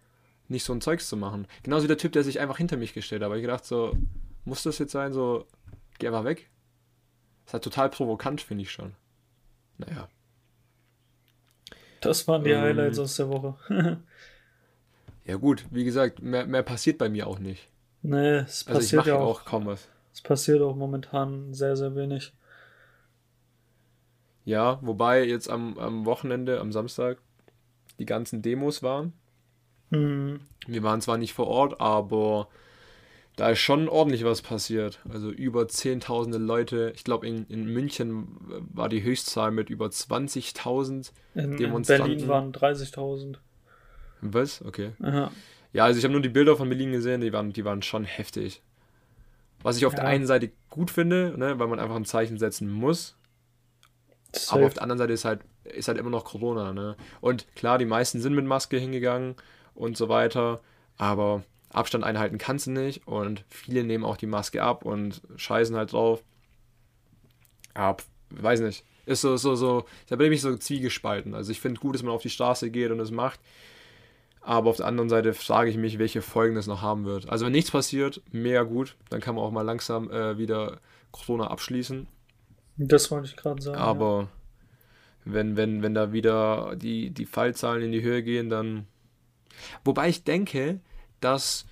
Speaker 1: nicht so ein Zeugs zu machen. Genauso wie der Typ, der sich einfach hinter mich gestellt hat. Aber ich gedacht, so, muss das jetzt sein? So, geh einfach weg. Das ist halt total provokant, finde ich schon. Naja.
Speaker 2: Das waren die ähm, Highlights aus der Woche.
Speaker 1: Ja gut, wie gesagt, mehr, mehr passiert bei mir auch nicht. Nee, es
Speaker 2: also passiert ja auch, auch kaum was. Es passiert auch momentan sehr, sehr wenig.
Speaker 1: Ja, wobei jetzt am, am Wochenende, am Samstag, die ganzen Demos waren. Mhm. Wir waren zwar nicht vor Ort, aber da ist schon ordentlich was passiert. Also über zehntausende Leute. Ich glaube, in, in München war die Höchstzahl mit über 20.000
Speaker 2: Demonstranten. In Berlin waren 30.000.
Speaker 1: Was? Okay. Aha. Ja, also ich habe nur die Bilder von Berlin gesehen, die waren, die waren schon heftig. Was ich auf ja. der einen Seite gut finde, ne, weil man einfach ein Zeichen setzen muss. Safe. Aber auf der anderen Seite ist halt, ist halt immer noch Corona, ne? Und klar, die meisten sind mit Maske hingegangen und so weiter, aber Abstand einhalten kannst du nicht und viele nehmen auch die Maske ab und scheißen halt drauf. Ja, weiß nicht. Ist so, so, so, da bin ich so zwiegespalten. Also ich finde gut, dass man auf die Straße geht und es macht. Aber auf der anderen Seite frage ich mich, welche Folgen das noch haben wird. Also wenn nichts passiert, mega gut. Dann kann man auch mal langsam äh, wieder Corona abschließen.
Speaker 2: Das wollte ich gerade sagen.
Speaker 1: Aber ja. Wenn, wenn, wenn da wieder die, die Fallzahlen in die Höhe gehen, dann. Wobei ich denke, dass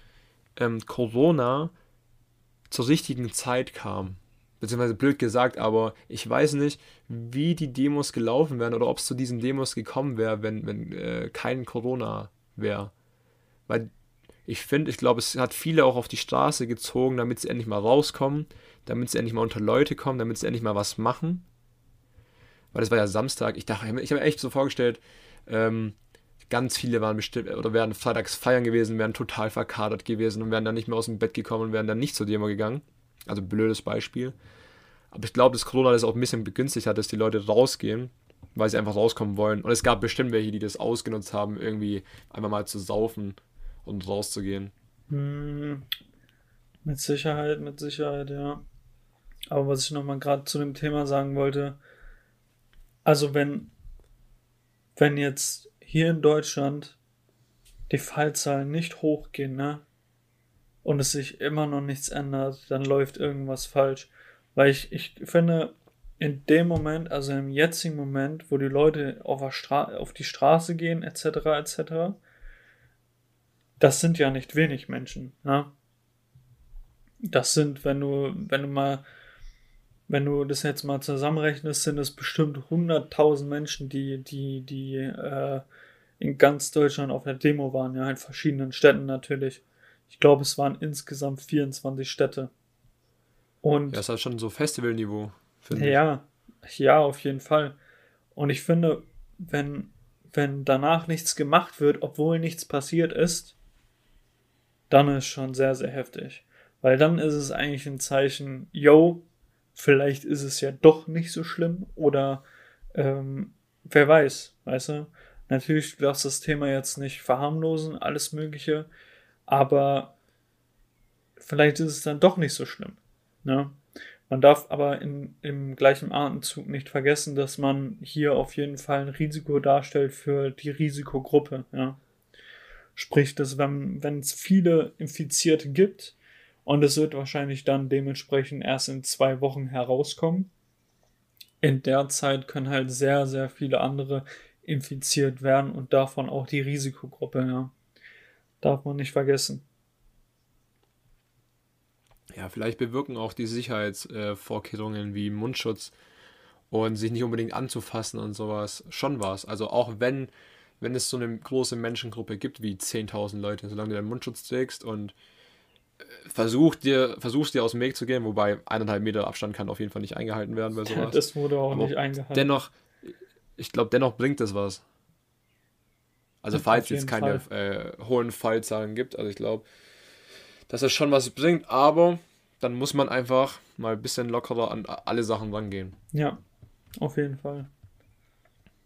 Speaker 1: ähm, Corona zur richtigen Zeit kam. Beziehungsweise blöd gesagt, aber ich weiß nicht, wie die Demos gelaufen wären oder ob es zu diesen Demos gekommen wäre, wenn, wenn äh, kein Corona wäre. Weil ich finde, ich glaube, es hat viele auch auf die Straße gezogen, damit sie endlich mal rauskommen, damit sie endlich mal unter Leute kommen, damit sie endlich mal was machen. Weil das war ja Samstag. Ich dachte, ich habe mir echt so vorgestellt, ähm, ganz viele waren bestimmt oder wären freitags feiern gewesen, wären total verkadert gewesen und wären dann nicht mehr aus dem Bett gekommen und wären dann nicht zur Demo gegangen. Also blödes Beispiel. Aber ich glaube, dass Corona das auch ein bisschen begünstigt hat, dass die Leute rausgehen, weil sie einfach rauskommen wollen. Und es gab bestimmt welche, die das ausgenutzt haben, irgendwie einfach mal zu saufen und rauszugehen.
Speaker 2: Hm, mit Sicherheit, mit Sicherheit, ja. Aber was ich nochmal gerade zu dem Thema sagen wollte, also wenn, wenn jetzt hier in Deutschland die Fallzahlen nicht hochgehen, ne? Und es sich immer noch nichts ändert, dann läuft irgendwas falsch. Weil ich, ich finde, in dem Moment, also im jetzigen Moment, wo die Leute auf, auf die Straße gehen, etc., etc., das sind ja nicht wenig Menschen, ne? Das sind, wenn du, wenn du mal, wenn du das jetzt mal zusammenrechnest, sind es bestimmt 100.000 Menschen, die, die, die äh, in ganz Deutschland auf der Demo waren, ja, in verschiedenen Städten natürlich. Ich glaube, es waren insgesamt 24 Städte.
Speaker 1: Und ja, das ist schon so Festivalniveau,
Speaker 2: finde ja, ich. Ja, auf jeden Fall. Und ich finde, wenn, wenn danach nichts gemacht wird, obwohl nichts passiert ist, dann ist schon sehr, sehr heftig. Weil dann ist es eigentlich ein Zeichen, yo, vielleicht ist es ja doch nicht so schlimm oder ähm, wer weiß, weißt du? Natürlich darfst du das Thema jetzt nicht verharmlosen, alles Mögliche, aber vielleicht ist es dann doch nicht so schlimm. Ne? Man darf aber in, im gleichen Atemzug nicht vergessen, dass man hier auf jeden Fall ein Risiko darstellt für die Risikogruppe. Ja? Sprich, dass wenn es viele Infizierte gibt und es wird wahrscheinlich dann dementsprechend erst in zwei Wochen herauskommen, in der Zeit können halt sehr, sehr viele andere infiziert werden und davon auch die Risikogruppe, ja. Darf man nicht vergessen.
Speaker 1: Ja, vielleicht bewirken auch die Sicherheitsvorkehrungen wie Mundschutz und sich nicht unbedingt anzufassen und sowas schon was. Also auch wenn wenn es so eine große Menschengruppe gibt wie 10.000 Leute, solange du deinen Mundschutz trägst und versuch dir, versuchst dir aus dem Weg zu gehen, wobei eineinhalb Meter Abstand kann auf jeden Fall nicht eingehalten werden bei sowas. Das wurde auch Aber nicht eingehalten. Dennoch, ich glaube, dennoch bringt es was. Also falls es keine äh, hohen Fallzahlen gibt, also ich glaube, dass das schon was bringt, aber dann muss man einfach mal ein bisschen lockerer an alle Sachen rangehen.
Speaker 2: Ja, auf jeden Fall.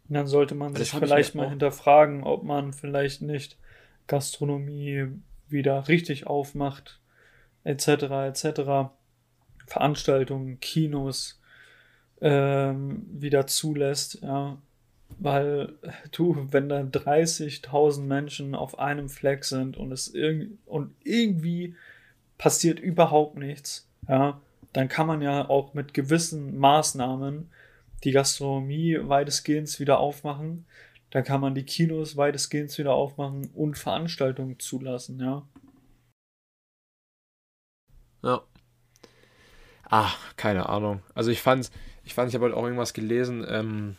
Speaker 2: Und dann sollte man sich vielleicht mal hinterfragen, ob man vielleicht nicht Gastronomie wieder richtig aufmacht, etc., etc., Veranstaltungen, Kinos ähm, wieder zulässt, ja. Weil du, wenn da 30.000 Menschen auf einem Fleck sind und es irg und irgendwie passiert überhaupt nichts, ja, dann kann man ja auch mit gewissen Maßnahmen die Gastronomie weitestgehend wieder aufmachen. Da kann man die Kinos weitestgehend wieder aufmachen und Veranstaltungen zulassen, ja.
Speaker 1: Ja. Ah, keine Ahnung. Also ich fand, ich fand, ich habe halt auch irgendwas gelesen. Ähm,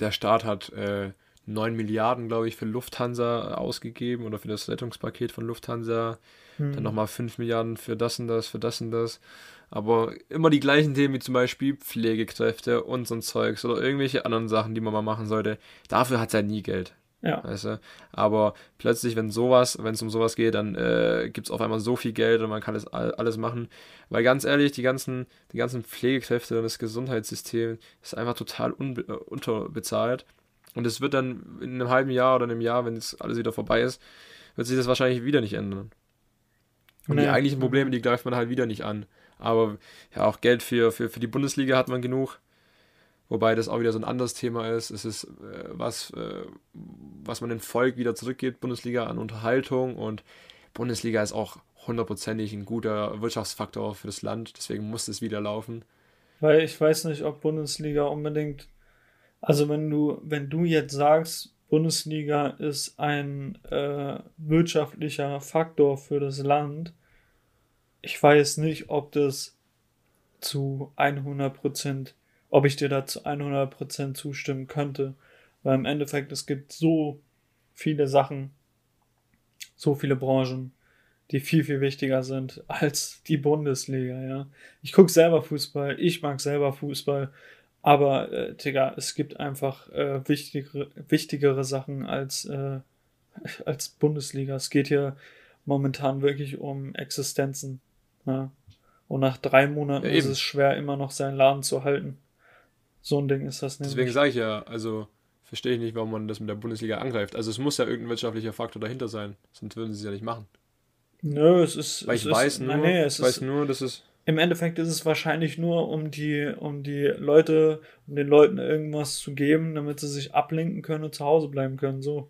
Speaker 1: der Staat hat äh, 9 Milliarden, glaube ich, für Lufthansa ausgegeben oder für das Rettungspaket von Lufthansa. Hm. Dann nochmal 5 Milliarden für das und das, für das und das. Aber immer die gleichen Themen wie zum Beispiel Pflegekräfte und so ein Zeugs oder irgendwelche anderen Sachen, die man mal machen sollte. Dafür hat es halt nie Geld. Ja. Weißt du? Aber plötzlich, wenn sowas, wenn es um sowas geht, dann äh, gibt es auf einmal so viel Geld und man kann das alles machen. Weil ganz ehrlich, die ganzen, die ganzen Pflegekräfte und das Gesundheitssystem ist einfach total äh, unterbezahlt. Und es wird dann in einem halben Jahr oder einem Jahr, wenn jetzt alles wieder vorbei ist, wird sich das wahrscheinlich wieder nicht ändern. Und nee. die eigentlichen Probleme, die greift man halt wieder nicht an. Aber ja, auch Geld für, für, für die Bundesliga hat man genug. Wobei das auch wieder so ein anderes Thema ist. Es ist äh, was, äh, was man dem Volk wieder zurückgibt, Bundesliga an Unterhaltung. Und Bundesliga ist auch hundertprozentig ein guter Wirtschaftsfaktor für das Land. Deswegen muss es wieder laufen.
Speaker 2: Weil ich weiß nicht, ob Bundesliga unbedingt. Also wenn du, wenn du jetzt sagst, Bundesliga ist ein äh, wirtschaftlicher Faktor für das Land. Ich weiß nicht, ob das zu 100%, ob ich dir da zu 100% zustimmen könnte. Weil im Endeffekt, es gibt so viele Sachen, so viele Branchen, die viel, viel wichtiger sind als die Bundesliga, ja. Ich gucke selber Fußball, ich mag selber Fußball, aber, äh, Digga, es gibt einfach äh, wichtigere, wichtigere Sachen als, äh, als Bundesliga. Es geht hier momentan wirklich um Existenzen. Ja. Und nach drei Monaten ja, ist es schwer, immer noch seinen Laden zu halten. So ein Ding ist das
Speaker 1: nämlich. Deswegen sage ich ja, also verstehe ich nicht, warum man das mit der Bundesliga angreift. Also es muss ja irgendein wirtschaftlicher Faktor dahinter sein, sonst würden sie es ja nicht machen. Nö, es ist. Weil ich
Speaker 2: weiß ist, nur, nee, es weiß ist, nur, dass es im Endeffekt ist es wahrscheinlich nur, um die, um die Leute, um den Leuten irgendwas zu geben, damit sie sich ablenken können und zu Hause bleiben können. So.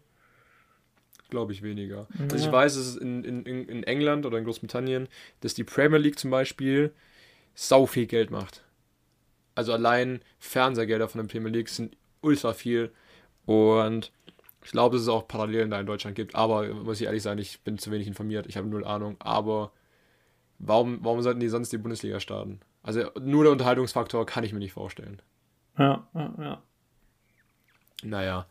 Speaker 1: Glaube ich weniger. Ja. Also ich weiß, es ist in, in, in England oder in Großbritannien, dass die Premier League zum Beispiel sau viel Geld macht. Also allein Fernsehgelder von der Premier League sind ultra viel. Und ich glaube, dass es auch Parallelen da in Deutschland gibt. Aber muss ich ehrlich sein, ich bin zu wenig informiert. Ich habe null Ahnung. Aber warum, warum sollten die sonst die Bundesliga starten? Also nur der Unterhaltungsfaktor kann ich mir nicht vorstellen.
Speaker 2: Ja, ja, ja.
Speaker 1: Naja.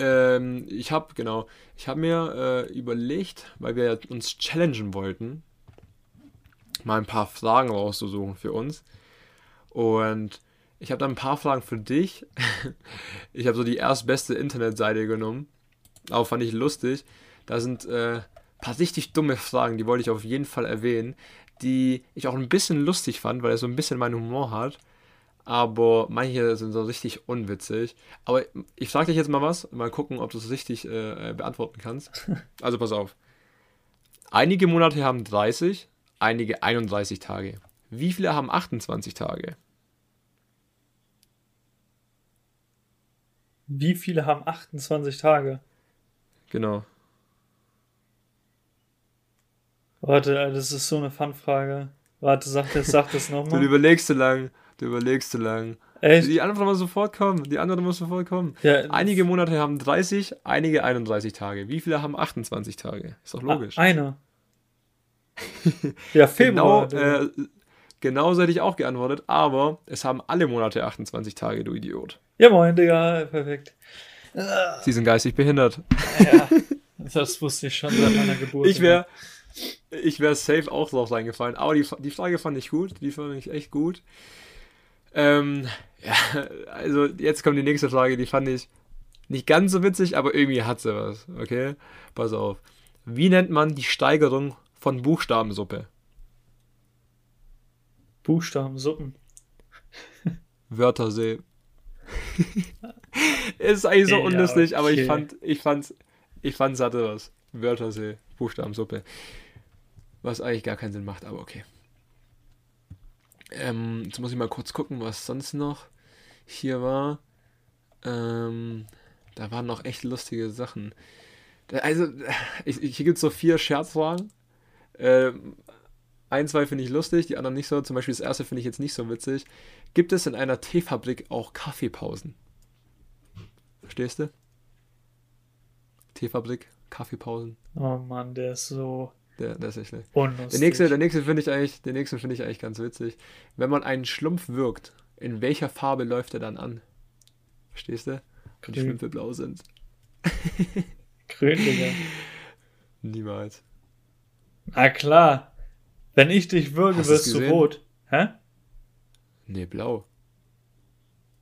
Speaker 1: Ähm, ich habe, genau, ich habe mir äh, überlegt, weil wir uns challengen wollten, mal ein paar Fragen rauszusuchen für uns. Und ich habe da ein paar Fragen für dich. ich habe so die erstbeste Internetseite genommen. Aber fand ich lustig. Da sind äh, paar richtig dumme Fragen, die wollte ich auf jeden Fall erwähnen, die ich auch ein bisschen lustig fand, weil er so ein bisschen meinen Humor hat. Aber manche sind so richtig unwitzig. Aber ich frage dich jetzt mal was, mal gucken, ob du es richtig äh, beantworten kannst. Also pass auf. Einige Monate haben 30, einige 31 Tage. Wie viele haben 28 Tage?
Speaker 2: Wie viele haben 28 Tage?
Speaker 1: Genau.
Speaker 2: Warte, das ist so eine Fun-Frage. Warte, sag das, sag das nochmal.
Speaker 1: Du überlegst zu lang. Du überlegst zu lang. Echt? Die Antwort muss sofort kommen. Die Antwort muss sofort kommen. Ja, einige Monate haben 30, einige 31 Tage. Wie viele haben 28 Tage? Ist doch logisch. Einer. ja, Februar. Genau, äh, genauso hätte ich auch geantwortet, aber es haben alle Monate 28 Tage, du Idiot.
Speaker 2: Ja, moin, Digga. Perfekt.
Speaker 1: Sie sind geistig behindert. Ja,
Speaker 2: das wusste ich schon seit meiner Geburt.
Speaker 1: Ich wäre ich wäre safe auch drauf reingefallen. Aber die, die Frage fand ich gut. Die fand ich echt gut. Ähm, ja, also jetzt kommt die nächste Frage. Die fand ich nicht ganz so witzig, aber irgendwie hat sie was. Okay? Pass auf. Wie nennt man die Steigerung von Buchstabensuppe?
Speaker 2: Buchstabensuppen.
Speaker 1: Wörtersee. ist eigentlich so unlustig, ja, okay. aber ich fand, ich fand, ich fand, es hatte was. Wörtersee, Buchstabensuppe. Was eigentlich gar keinen Sinn macht, aber okay. Ähm, jetzt muss ich mal kurz gucken, was sonst noch hier war. Ähm, da waren noch echt lustige Sachen. Also, ich, ich, hier gibt es so vier Scherzfragen. Ähm, ein, zwei finde ich lustig, die anderen nicht so. Zum Beispiel das erste finde ich jetzt nicht so witzig. Gibt es in einer Teefabrik auch Kaffeepausen? Verstehst du? Teefabrik, Kaffeepausen.
Speaker 2: Oh Mann, der ist so
Speaker 1: der, der ist echt schlecht. Der nächste, der nächste finde ich eigentlich, den nächsten finde ich eigentlich ganz witzig. Wenn man einen Schlumpf wirkt, in welcher Farbe läuft er dann an? Verstehst du? Wenn die Schlümpfe blau sind. Grün, Digga. Niemals.
Speaker 2: Na klar. Wenn ich dich würge, Hast wirst du rot. Hä?
Speaker 1: Nee, blau.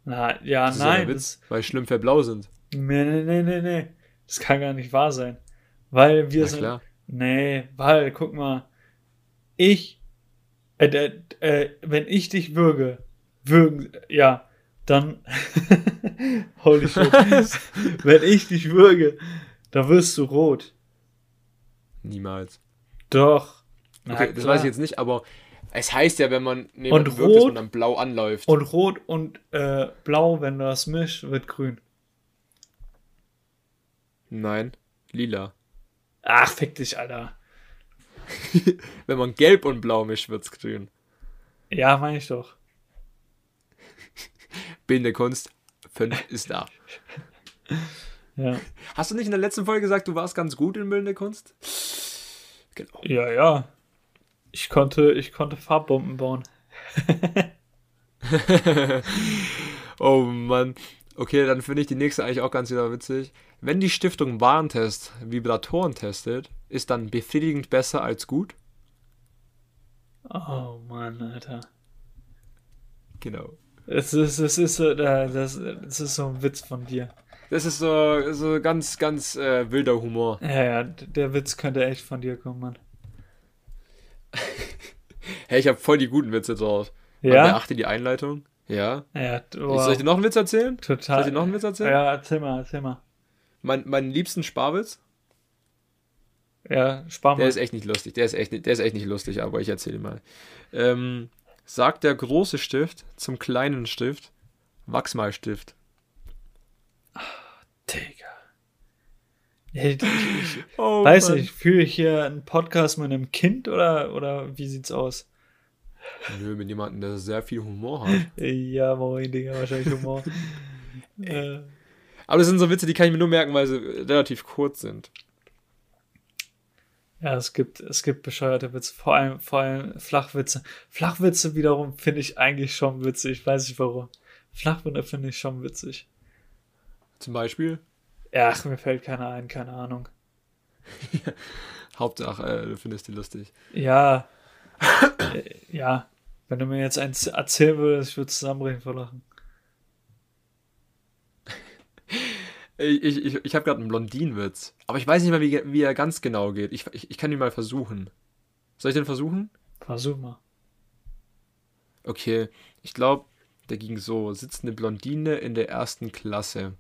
Speaker 2: Na, ja, das nein.
Speaker 1: Witz, weil Schlümpfe blau sind.
Speaker 2: Nee, nee, nee, nee, nee. Das kann gar nicht wahr sein. Weil wir Na, sind. Klar. Nee, weil, guck mal, ich, äh, äh, wenn ich dich würge, würgen, ja, dann, holy shit, wenn ich dich würge, dann wirst du rot.
Speaker 1: Niemals.
Speaker 2: Doch.
Speaker 1: okay, das weiß ich jetzt nicht, aber es heißt ja, wenn man neben und wirkt, dass man dann blau anläuft.
Speaker 2: Und rot und äh, blau, wenn du das mischst, wird grün.
Speaker 1: Nein, lila.
Speaker 2: Ach, fick dich, Alter.
Speaker 1: Wenn man gelb und blau mischt, wird's grün.
Speaker 2: Ja, meine ich doch.
Speaker 1: Bildende Kunst 5 ist da. ja. Hast du nicht in der letzten Folge gesagt, du warst ganz gut in bildende Kunst?
Speaker 2: Genau. Ja, ja. Ich konnte, ich konnte Farbbomben bauen.
Speaker 1: oh Mann. Okay, dann finde ich die nächste eigentlich auch ganz wieder witzig. Wenn die Stiftung Warentest Vibratoren testet, ist dann befriedigend besser als gut?
Speaker 2: Oh Mann, Alter. Genau. Es ist, es ist, so, das, das ist so ein Witz von dir.
Speaker 1: Das ist so, so ganz, ganz äh, wilder Humor.
Speaker 2: Ja, ja, der Witz könnte echt von dir kommen, Mann.
Speaker 1: hey, ich habe voll die guten Witze drauf. Ja. Man beachte die Einleitung. Ja. ja oh. Soll ich dir noch einen Witz erzählen? Total. Soll ich dir noch einen Witz erzählen?
Speaker 2: Ja, erzähl mal, erzähl mal.
Speaker 1: Mein, meinen liebsten Sparwitz? Ja, spar mal. Der ist echt nicht lustig. Der ist echt, der ist echt nicht lustig, aber ich erzähle mal. Ähm, sagt der große Stift zum kleinen Stift, Wachsmalstift.
Speaker 2: Ach, Digga. Ich, ich, oh, weiß Mann. nicht, führe ich hier einen Podcast mit einem Kind oder, oder wie sieht's aus?
Speaker 1: Nö, mit jemandem, der sehr viel Humor hat.
Speaker 2: ja, moin, Digga, wahrscheinlich Humor.
Speaker 1: äh. Aber das sind so Witze, die kann ich mir nur merken, weil sie relativ kurz sind.
Speaker 2: Ja, es gibt, es gibt bescheuerte Witze, vor allem, vor allem Flachwitze. Flachwitze wiederum finde ich eigentlich schon witzig, ich weiß nicht warum. Flachwitze finde ich schon witzig.
Speaker 1: Zum Beispiel?
Speaker 2: Ja, ach, mir fällt keiner ein, keine Ahnung.
Speaker 1: Hauptsache, äh, du findest die lustig.
Speaker 2: Ja. Ja. Wenn du mir jetzt eins erzählen würdest, ich würde zusammenbrechen vor Lachen.
Speaker 1: Ich, ich, ich habe gerade einen Blondinenwitz. Aber ich weiß nicht mehr, wie, wie er ganz genau geht. Ich, ich, ich kann ihn mal versuchen. Soll ich den versuchen?
Speaker 2: Versuch mal.
Speaker 1: Okay, ich glaube, der ging so: sitzt eine Blondine in der ersten Klasse.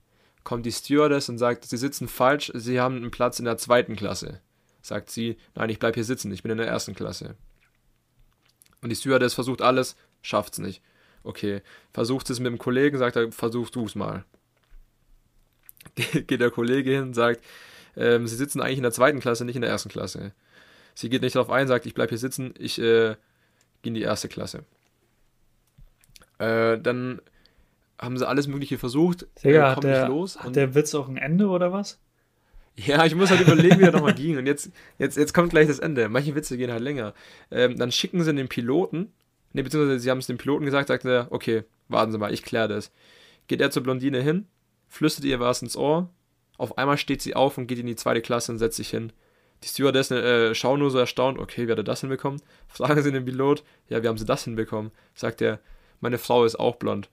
Speaker 1: Kommt die Stewardess und sagt, sie sitzen falsch, sie haben einen Platz in der zweiten Klasse. Sagt sie, nein, ich bleib hier sitzen, ich bin in der ersten Klasse. Und die Stewardess versucht alles, schafft's nicht. Okay, versucht es mit dem Kollegen, sagt er, versuch du's mal. geht der Kollege hin und sagt, ähm, sie sitzen eigentlich in der zweiten Klasse, nicht in der ersten Klasse. Sie geht nicht darauf ein, sagt, ich bleibe hier sitzen, ich äh, gehe in die erste Klasse. Äh, dann haben sie alles Mögliche versucht,
Speaker 2: Digga, äh, kommt der, nicht los. Hat der Witz auch ein Ende oder was?
Speaker 1: Ja, ich muss halt überlegen, wie er nochmal ging. Und jetzt, jetzt, jetzt kommt gleich das Ende. Manche Witze gehen halt länger. Ähm, dann schicken sie den Piloten, ne, beziehungsweise sie haben es dem Piloten gesagt, sagt er, okay, warten Sie mal, ich kläre das. Geht er zur Blondine hin, flüstert ihr was ins Ohr. Auf einmal steht sie auf und geht in die zweite Klasse und setzt sich hin. Die Stewardessen äh, schauen nur so erstaunt, okay, wie hat er das hinbekommen? Fragen sie den Pilot, ja, wie haben sie das hinbekommen? Sagt er, meine Frau ist auch blond.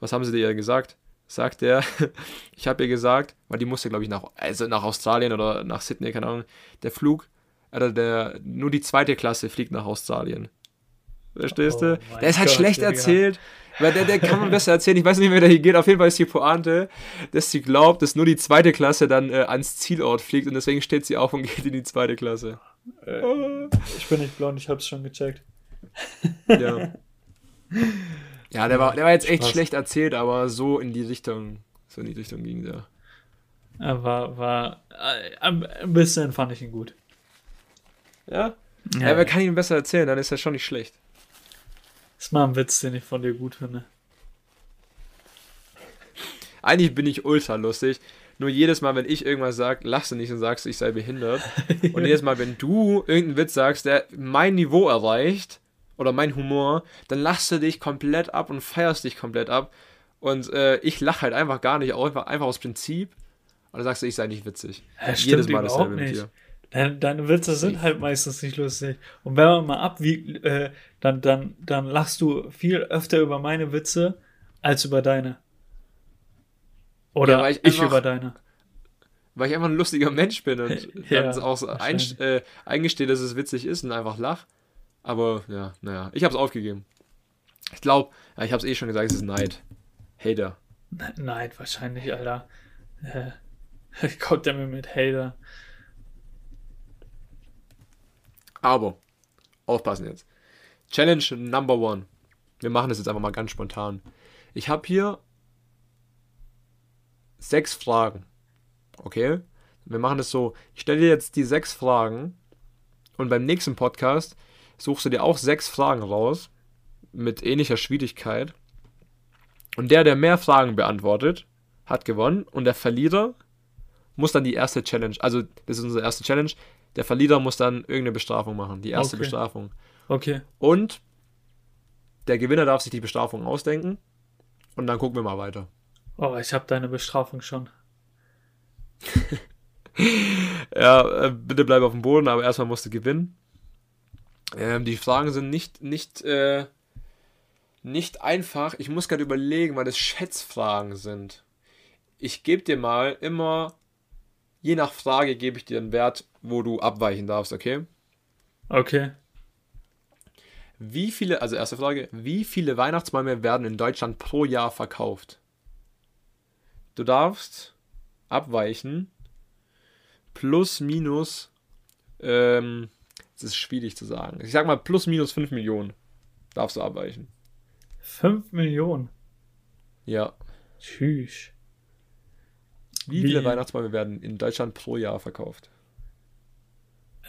Speaker 1: Was haben sie dir gesagt? Sagt er, ich habe ihr gesagt, weil die musste, glaube ich, nach, also nach Australien oder nach Sydney, keine Ahnung. Der Flug, also der, nur die zweite Klasse fliegt nach Australien. Verstehst du? Oh der ist halt Gott, schlecht Digga. erzählt. Weil der, der kann man besser erzählen. Ich weiß nicht, wer da hier geht. Auf jeden Fall ist die Pointe, dass sie glaubt, dass nur die zweite Klasse dann äh, ans Zielort fliegt und deswegen steht sie auf und geht in die zweite Klasse.
Speaker 2: Äh, ich bin nicht blond, ich hab's schon gecheckt. Ja.
Speaker 1: Ja, der war, der war jetzt echt Spaß. schlecht erzählt, aber so in die Richtung, so in die Richtung ging der.
Speaker 2: Er war, war, äh, ein bisschen fand ich ihn gut.
Speaker 1: Ja? Ja, ja kann ihn besser erzählen, dann ist er schon nicht schlecht.
Speaker 2: Das ist mal ein Witz, den ich von dir gut finde.
Speaker 1: Eigentlich bin ich ultra lustig. Nur jedes Mal, wenn ich irgendwas sage, lachst du nicht und sagst, ich sei behindert. Und jedes Mal, wenn du irgendeinen Witz sagst, der mein Niveau erreicht oder mein Humor, dann lachst du dich komplett ab und feierst dich komplett ab. Und äh, ich lache halt einfach gar nicht, einfach, einfach aus Prinzip. Und dann sagst du, ich sei nicht witzig. Ja, jedes
Speaker 2: Mal dasselbe mit dir. Deine, deine Witze sind halt meistens nicht lustig. Und wenn man mal abwiegt, äh, dann, dann, dann lachst du viel öfter über meine Witze als über deine. Oder ja, ich, ich einfach, über deine.
Speaker 1: Weil ich einfach ein lustiger Mensch bin und ja, dann auch so ein, äh, eingestehe, dass es witzig ist und einfach lach. Aber ja, naja, ich hab's aufgegeben. Ich glaube, ja, ich hab's eh schon gesagt, es ist Neid. Hater.
Speaker 2: Neid wahrscheinlich, Alter. Äh, kommt der mir mit Hater.
Speaker 1: Aber, aufpassen jetzt. Challenge Number One. Wir machen das jetzt einfach mal ganz spontan. Ich habe hier sechs Fragen. Okay? Wir machen das so. Ich stelle dir jetzt die sechs Fragen und beim nächsten Podcast suchst du dir auch sechs Fragen raus mit ähnlicher Schwierigkeit. Und der, der mehr Fragen beantwortet, hat gewonnen und der Verlierer muss dann die erste Challenge, also das ist unsere erste Challenge, der Verlierer muss dann irgendeine Bestrafung machen, die erste
Speaker 2: Okay.
Speaker 1: Bestrafung.
Speaker 2: Okay.
Speaker 1: Und der Gewinner darf sich die Bestrafung ausdenken und dann gucken wir mal weiter.
Speaker 2: Oh, ich habe deine Bestrafung schon.
Speaker 1: Ja, äh, bitte bleib auf dem Boden, aber erstmal musst du gewinnen. Ähm, die Fragen sind nicht, nicht, äh, nicht einfach. Ich muss gerade überlegen, weil das Schätzfragen sind. Ich gebe dir mal immer, je nach Frage gebe ich dir einen Wert, wo du abweichen darfst, okay?
Speaker 2: Okay.
Speaker 1: Wie viele, also erste Frage, wie viele Weihnachtsbäume werden in Deutschland pro Jahr verkauft? Du darfst abweichen plus minus, ähm, das ist schwierig zu sagen. Ich sag mal plus minus 5 Millionen darfst du abweichen.
Speaker 2: 5 Millionen.
Speaker 1: Ja.
Speaker 2: Tschüss.
Speaker 1: Wie,
Speaker 2: Wie-
Speaker 1: viele Weihnachtsbäume werden in Deutschland pro Jahr verkauft?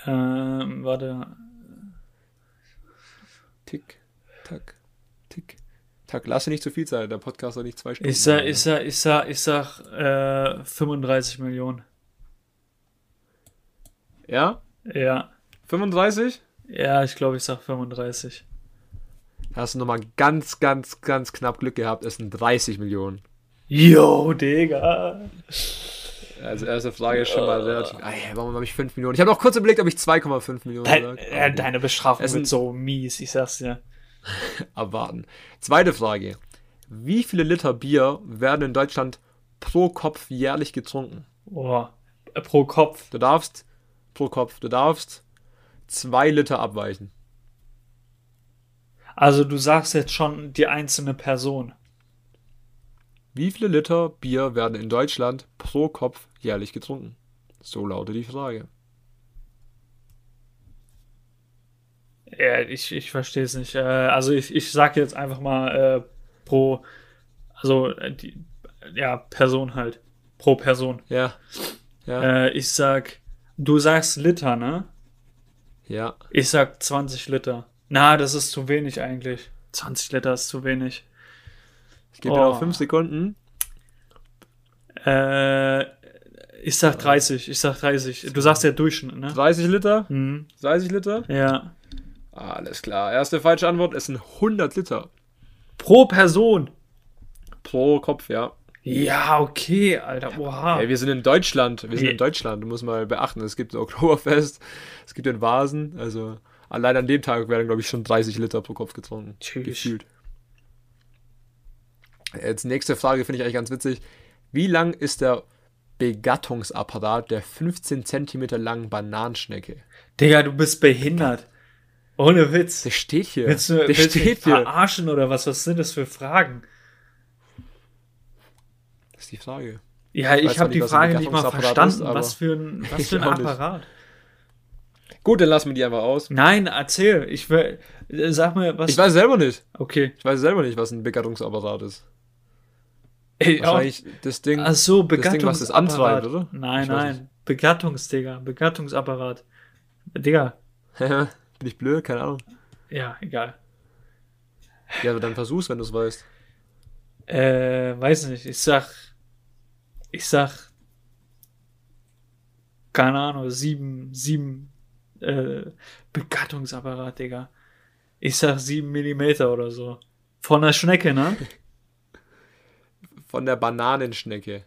Speaker 2: Ähm, warte.
Speaker 1: Tick, tack, tick, tack. Lass dir nicht zu viel Zeit, der Podcast soll nicht zwei Stunden
Speaker 2: Ich sag, ich sag, ich sag, ich sag, äh, 35 Millionen.
Speaker 1: Ja?
Speaker 2: Ja.
Speaker 1: 35?
Speaker 2: Ja, ich glaube, ich sag 35.
Speaker 1: Hast du nochmal ganz, ganz, ganz knapp Glück gehabt. Es sind 30 Millionen.
Speaker 2: Yo, Digga.
Speaker 1: Also erste Frage ist schon mal relativ. Ah, ja, warum habe ich 5 Millionen? Ich habe noch kurz überlegt, ob ich 2,5 Millionen
Speaker 2: Dein,
Speaker 1: gesagt
Speaker 2: äh, deine Bestrafung
Speaker 1: Es
Speaker 2: wird
Speaker 1: sind-
Speaker 2: so mies, ich sag's dir.
Speaker 1: Abwarten. Zweite Frage. Wie viele Liter Bier werden in Deutschland pro Kopf jährlich getrunken?
Speaker 2: Boah. Äh, pro Kopf.
Speaker 1: Du darfst pro Kopf, du darfst 2 Liter abweichen.
Speaker 2: Also du sagst jetzt schon die einzelne Person.
Speaker 1: Wie viele Liter Bier werden in Deutschland pro Kopf jährlich getrunken? So lautet die Frage.
Speaker 2: Ja, ich, ich verstehe es nicht. Äh, also ich, ich sag jetzt einfach mal äh, pro, also äh, die, ja, Person halt. Pro Person.
Speaker 1: Ja. Ja.
Speaker 2: Äh, ich sag, du sagst Liter, ne?
Speaker 1: Ja.
Speaker 2: Ich sag 20 Liter. Na, das ist zu wenig eigentlich. 20 Liter ist zu wenig.
Speaker 1: Ich gebe dir noch
Speaker 2: Oh.
Speaker 1: 5 Sekunden.
Speaker 2: Äh, ich sag 30. Ich sag 30. Du sagst ja Durchschnitt, ne?
Speaker 1: 30 Liter?
Speaker 2: Mhm.
Speaker 1: 30 Liter?
Speaker 2: Ja.
Speaker 1: Alles klar. Erste falsche Antwort. Es sind 100 Liter
Speaker 2: Pro Person.
Speaker 1: pro Kopf, ja.
Speaker 2: Ja, okay, Alter. Oha.
Speaker 1: Ey, wir sind in Deutschland. Wir sind in Deutschland. Du musst mal beachten, es gibt ein Oktoberfest, es gibt den Vasen. Also allein an dem Tag werden, glaube ich, schon 30 Liter pro Kopf getrunken.
Speaker 2: Tschüss.
Speaker 1: Gefühlt. Jetzt nächste Frage finde ich eigentlich ganz witzig. Wie lang ist der Begattungsapparat der 15 Zentimeter langen Bananenschnecke?
Speaker 2: Digga, du bist behindert. Ohne Witz.
Speaker 1: Der steht hier.
Speaker 2: Willst du,
Speaker 1: der
Speaker 2: willst
Speaker 1: steht hier.
Speaker 2: verarschen oder was? Was sind das für Fragen?
Speaker 1: Ist die Frage.
Speaker 2: Ja, ich
Speaker 1: zwar
Speaker 2: habe die Frage nicht mal verstanden.
Speaker 1: ist,
Speaker 2: was für ein, was
Speaker 1: Ich
Speaker 2: für ein
Speaker 1: auch nicht.
Speaker 2: Apparat?
Speaker 1: Gut, dann lassen wir die einfach aus.
Speaker 2: Nein, erzähl. Ich will, äh, sag mir, was.
Speaker 1: Ich weiß selber nicht.
Speaker 2: okay.
Speaker 1: Ich weiß selber nicht, was ein Begattungsapparat ist.
Speaker 2: Ey, auch,
Speaker 1: Wahrscheinlich das Ding.
Speaker 2: ach so,
Speaker 1: das Ding, was das antreibt, oder?
Speaker 2: Nein,
Speaker 1: Ich
Speaker 2: nein. Begattungs, Digga. Begattungsapparat. Digga.
Speaker 1: Bin ich blöd? Keine Ahnung.
Speaker 2: Ja, egal.
Speaker 1: Ja, aber dann versuch's, wenn du es weißt.
Speaker 2: Äh, weiß nicht. Ich sag. Ich sag. Keine Ahnung, sieben, sieben. Äh, Begattungsapparat, Digga. Ich sag sieben Millimeter oder so. Von der Schnecke, ne?
Speaker 1: Von der Bananenschnecke.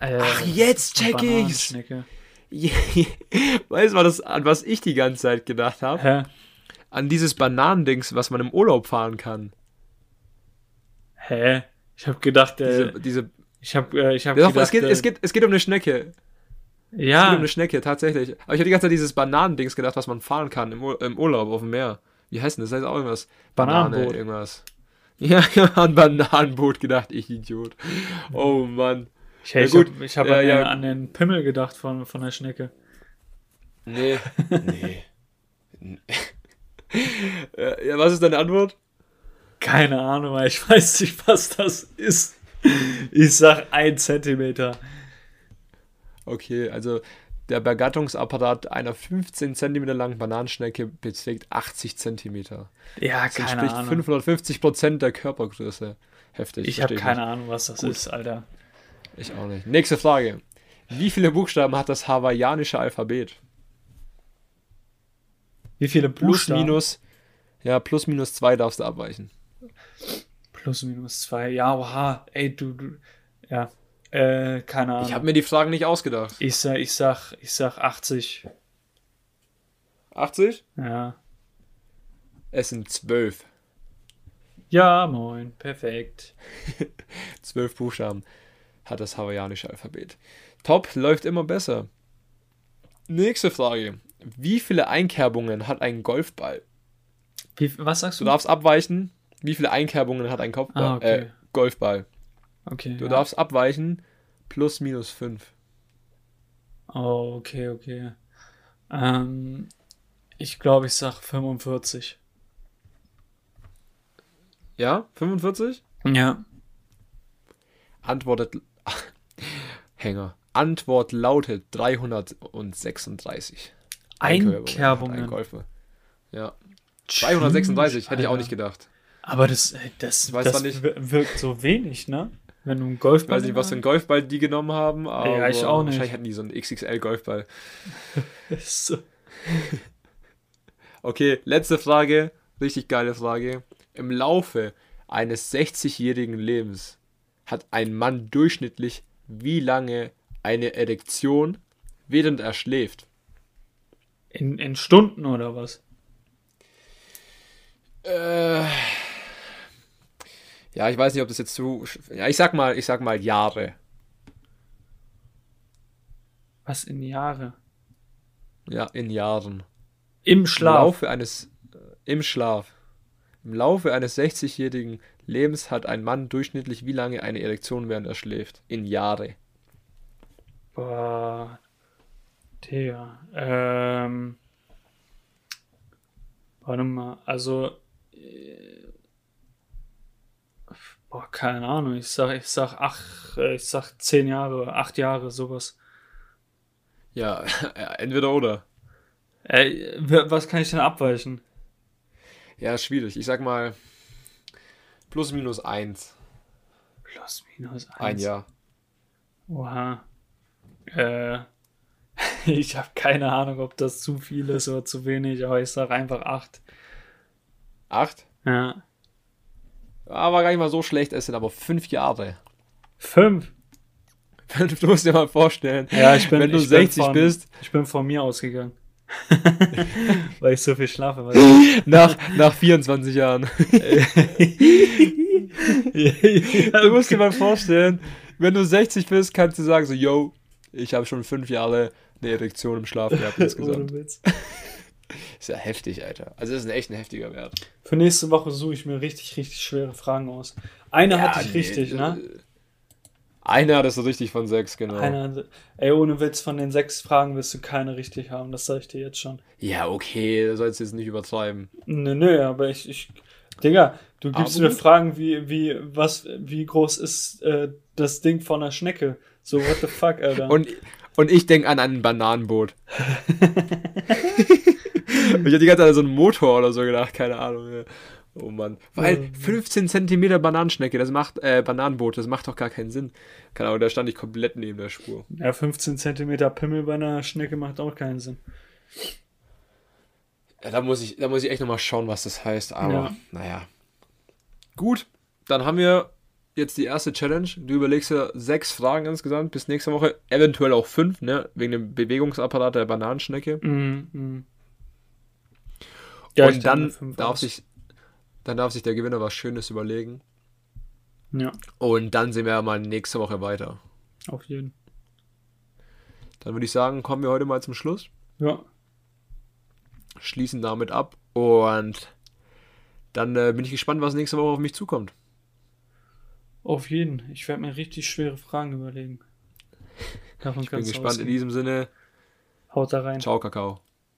Speaker 2: Äh,
Speaker 1: Ach, jetzt check ich's. Weißt du, was, an was ich die ganze Zeit gedacht habe?
Speaker 2: Hä?
Speaker 1: An dieses Bananendings, was man im Urlaub fahren kann.
Speaker 2: Hä? Ich hab gedacht, äh,
Speaker 1: Diese, diese,
Speaker 2: ich hab, äh, ich hab
Speaker 1: Doch,
Speaker 2: gedacht,
Speaker 1: es, geht,
Speaker 2: äh,
Speaker 1: es, geht, es geht um eine Schnecke. Es geht um
Speaker 2: ja,
Speaker 1: eine Schnecke, tatsächlich. Aber ich habe die ganze Zeit dieses Bananendings gedacht, was man fahren kann im, Ur im Urlaub auf dem Meer. Wie heißt denn das? Das heißt auch irgendwas.
Speaker 2: Bananenboot.
Speaker 1: Banane, irgendwas. Ja, ja, an Bananenboot gedacht, ich Idiot. Oh Mann.
Speaker 2: ich,
Speaker 1: ja
Speaker 2: ich
Speaker 1: gut.
Speaker 2: hab, ich hab
Speaker 1: Ja,
Speaker 2: an,
Speaker 1: ja.
Speaker 2: Den, an den Pimmel gedacht von, von der Schnecke.
Speaker 1: Nee. Nee. ja, ja, was ist deine Antwort?
Speaker 2: Keine Ahnung, weil ich weiß nicht, was das ist. Ich sag ein Zentimeter.
Speaker 1: Okay, also der Begattungsapparat einer 15 cm langen Bananenschnecke beträgt 80 cm.
Speaker 2: Ja,
Speaker 1: Das
Speaker 2: keine
Speaker 1: entspricht
Speaker 2: Ahnung.
Speaker 1: 550 Prozent der Körpergröße. Heftig.
Speaker 2: ich habe keine Ahnung, was das
Speaker 1: Gut.
Speaker 2: ist, Alter.
Speaker 1: Ich auch nicht. Nächste Frage. Wie viele Buchstaben hat das hawaiianische Alphabet?
Speaker 2: Wie viele
Speaker 1: Plus,
Speaker 2: Buchstaben?
Speaker 1: minus, ja, plus, minus zwei darfst du abweichen.
Speaker 2: Plus, minus zwei. Ja, oha. Ey, du, du. Ja. Äh, keine Ahnung.
Speaker 1: Ich habe mir die Fragen nicht ausgedacht.
Speaker 2: Ich sag, ich sag, ich sag 80.
Speaker 1: 80?
Speaker 2: Ja.
Speaker 1: Es sind zwölf.
Speaker 2: Ja, moin. Perfekt.
Speaker 1: Zwölf Buchstaben hat das hawaiianische Alphabet. Top, läuft immer besser. Nächste Frage. Wie viele Einkerbungen hat ein Golfball?
Speaker 2: Wie, was sagst
Speaker 1: Du
Speaker 2: du?
Speaker 1: darfst abweichen. Wie viele Einkerbungen hat ein Kopfball?
Speaker 2: Ah, okay.
Speaker 1: äh, Golfball.
Speaker 2: Okay.
Speaker 1: Du
Speaker 2: ja.
Speaker 1: darfst abweichen. Plus, minus fünf.
Speaker 2: Oh, okay, okay. Ähm, ich glaube, ich sag 45.
Speaker 1: Ja? 45?
Speaker 2: Ja.
Speaker 1: Antwortet. Hänger. Antwort lautet 336.
Speaker 2: Einkerbungen.
Speaker 1: Ein Golfer. Ja. 336 hätte ich auch nicht gedacht.
Speaker 2: Aber das, ey, das,
Speaker 1: weiß
Speaker 2: das
Speaker 1: nicht-
Speaker 2: wir- wirkt so wenig, ne? Wenn du einen
Speaker 1: Ich
Speaker 2: Golfball
Speaker 1: weiß nicht, was für einen Golfball die genommen haben, aber
Speaker 2: Ja, ich auch nicht.
Speaker 1: wahrscheinlich hatten die so einen XXL-Golfball.
Speaker 2: so-
Speaker 1: Okay, letzte Frage. Richtig geile Frage. Im Laufe eines 60-jährigen Lebens hat ein Mann durchschnittlich wie lange eine Erektion, während er schläft?
Speaker 2: In, in Stunden oder was?
Speaker 1: Äh, ja, ich weiß nicht, ob das jetzt zu. Ja, ich sag mal, ich sag mal Jahre.
Speaker 2: Was in Jahre?
Speaker 1: Ja, in Jahren.
Speaker 2: Im
Speaker 1: Im
Speaker 2: Schlaf.
Speaker 1: Laufe eines. Äh, Im Schlaf. Im Laufe eines 60-jährigen Lebens hat ein Mann durchschnittlich wie lange eine Erektion, während er schläft? In Jahre.
Speaker 2: Boah. Digga. Ähm. Warte mal, also. äh, Boah, keine Ahnung. Ich sag, ich sag, ach, äh, ich sag zehn Jahre, acht Jahre, sowas.
Speaker 1: Ja, entweder oder.
Speaker 2: Ey, was kann ich denn abweichen?
Speaker 1: Ja, schwierig. Ich sag mal plus minus eins.
Speaker 2: Plus, minus eins.
Speaker 1: Ein Jahr.
Speaker 2: Oha. Äh. Ich habe keine Ahnung, ob das zu viel ist oder zu wenig, aber ich sag einfach acht.
Speaker 1: Acht?
Speaker 2: Ja.
Speaker 1: Ja, war gar nicht mal so schlecht. Es sind aber fünf Jahre.
Speaker 2: Fünf.
Speaker 1: Du musst dir mal vorstellen,
Speaker 2: Ja, ich bin,
Speaker 1: wenn du
Speaker 2: ich bin
Speaker 1: 60
Speaker 2: von,
Speaker 1: bist,
Speaker 2: Ich bin von mir ausgegangen. Weil ich so viel schlafe.
Speaker 1: Nach, nach 24 Jahren. Du musst dir mal vorstellen, wenn du 60 bist, kannst du sagen so, yo, ich habe schon fünf Jahre eine Erektion im Schlaf gehabt insgesamt.
Speaker 2: Ohne Witz.
Speaker 1: Ist ja heftig, Alter. Also das ist ein echt ein heftiger Wert.
Speaker 2: Für nächste Woche suche ich mir richtig, richtig schwere Fragen aus. Eine hatte ich
Speaker 1: nee,
Speaker 2: richtig, ne?
Speaker 1: äh, Eine hattest du richtig von sechs, genau.
Speaker 2: Eine ey, ohne Witz, von den sechs Fragen wirst du keine richtig haben. Das sage ich dir jetzt schon.
Speaker 1: Ja, okay, du sollst jetzt nicht übertreiben.
Speaker 2: Nö, nö, aber ich, ich Digga, du gibst
Speaker 1: Aber
Speaker 2: mir. Fragen wie, wie, was, wie groß ist äh, das Ding von einer Schnecke? So, what the fuck, Alter?
Speaker 1: Und, und ich denke an ein Bananenboot. ich hatte die ganze Zeit an so einen Motor oder so gedacht, keine Ahnung. Oh Mann. Weil
Speaker 2: Ähm.
Speaker 1: 15 Zentimeter Bananenschnecke, das macht, äh, Bananenboot, das macht doch gar keinen Sinn. Keine Ahnung, da stand ich komplett neben der Spur.
Speaker 2: ja, 15 Zentimeter Pimmel bei einer Schnecke macht auch keinen Sinn.
Speaker 1: Ja, da muss ich, da muss ich echt nochmal schauen, was das heißt, aber
Speaker 2: Ja.
Speaker 1: naja. Gut, dann haben wir jetzt die erste Challenge. Du überlegst dir sechs Fragen insgesamt bis nächste Woche, eventuell auch fünf, ne, wegen dem Bewegungsapparat der Bananenschnecke.
Speaker 2: Mhm, mhm. Ja,
Speaker 1: Und dann darf sich, dann darf sich der Gewinner was Schönes überlegen.
Speaker 2: Ja,
Speaker 1: Und dann sehen wir ja mal nächste Woche weiter.
Speaker 2: auf jeden.
Speaker 1: Dann würde ich sagen, kommen wir heute mal zum Schluss,
Speaker 2: Ja,
Speaker 1: schließen damit ab und dann äh, bin ich gespannt, was nächste Woche auf mich zukommt.
Speaker 2: auf jeden. Ich werde mir richtig schwere Fragen überlegen. Davon
Speaker 1: Ich bin gespannt. In
Speaker 2: ausgehen.
Speaker 1: diesem Sinne,
Speaker 2: Haut da rein.
Speaker 1: ciao, Kakao.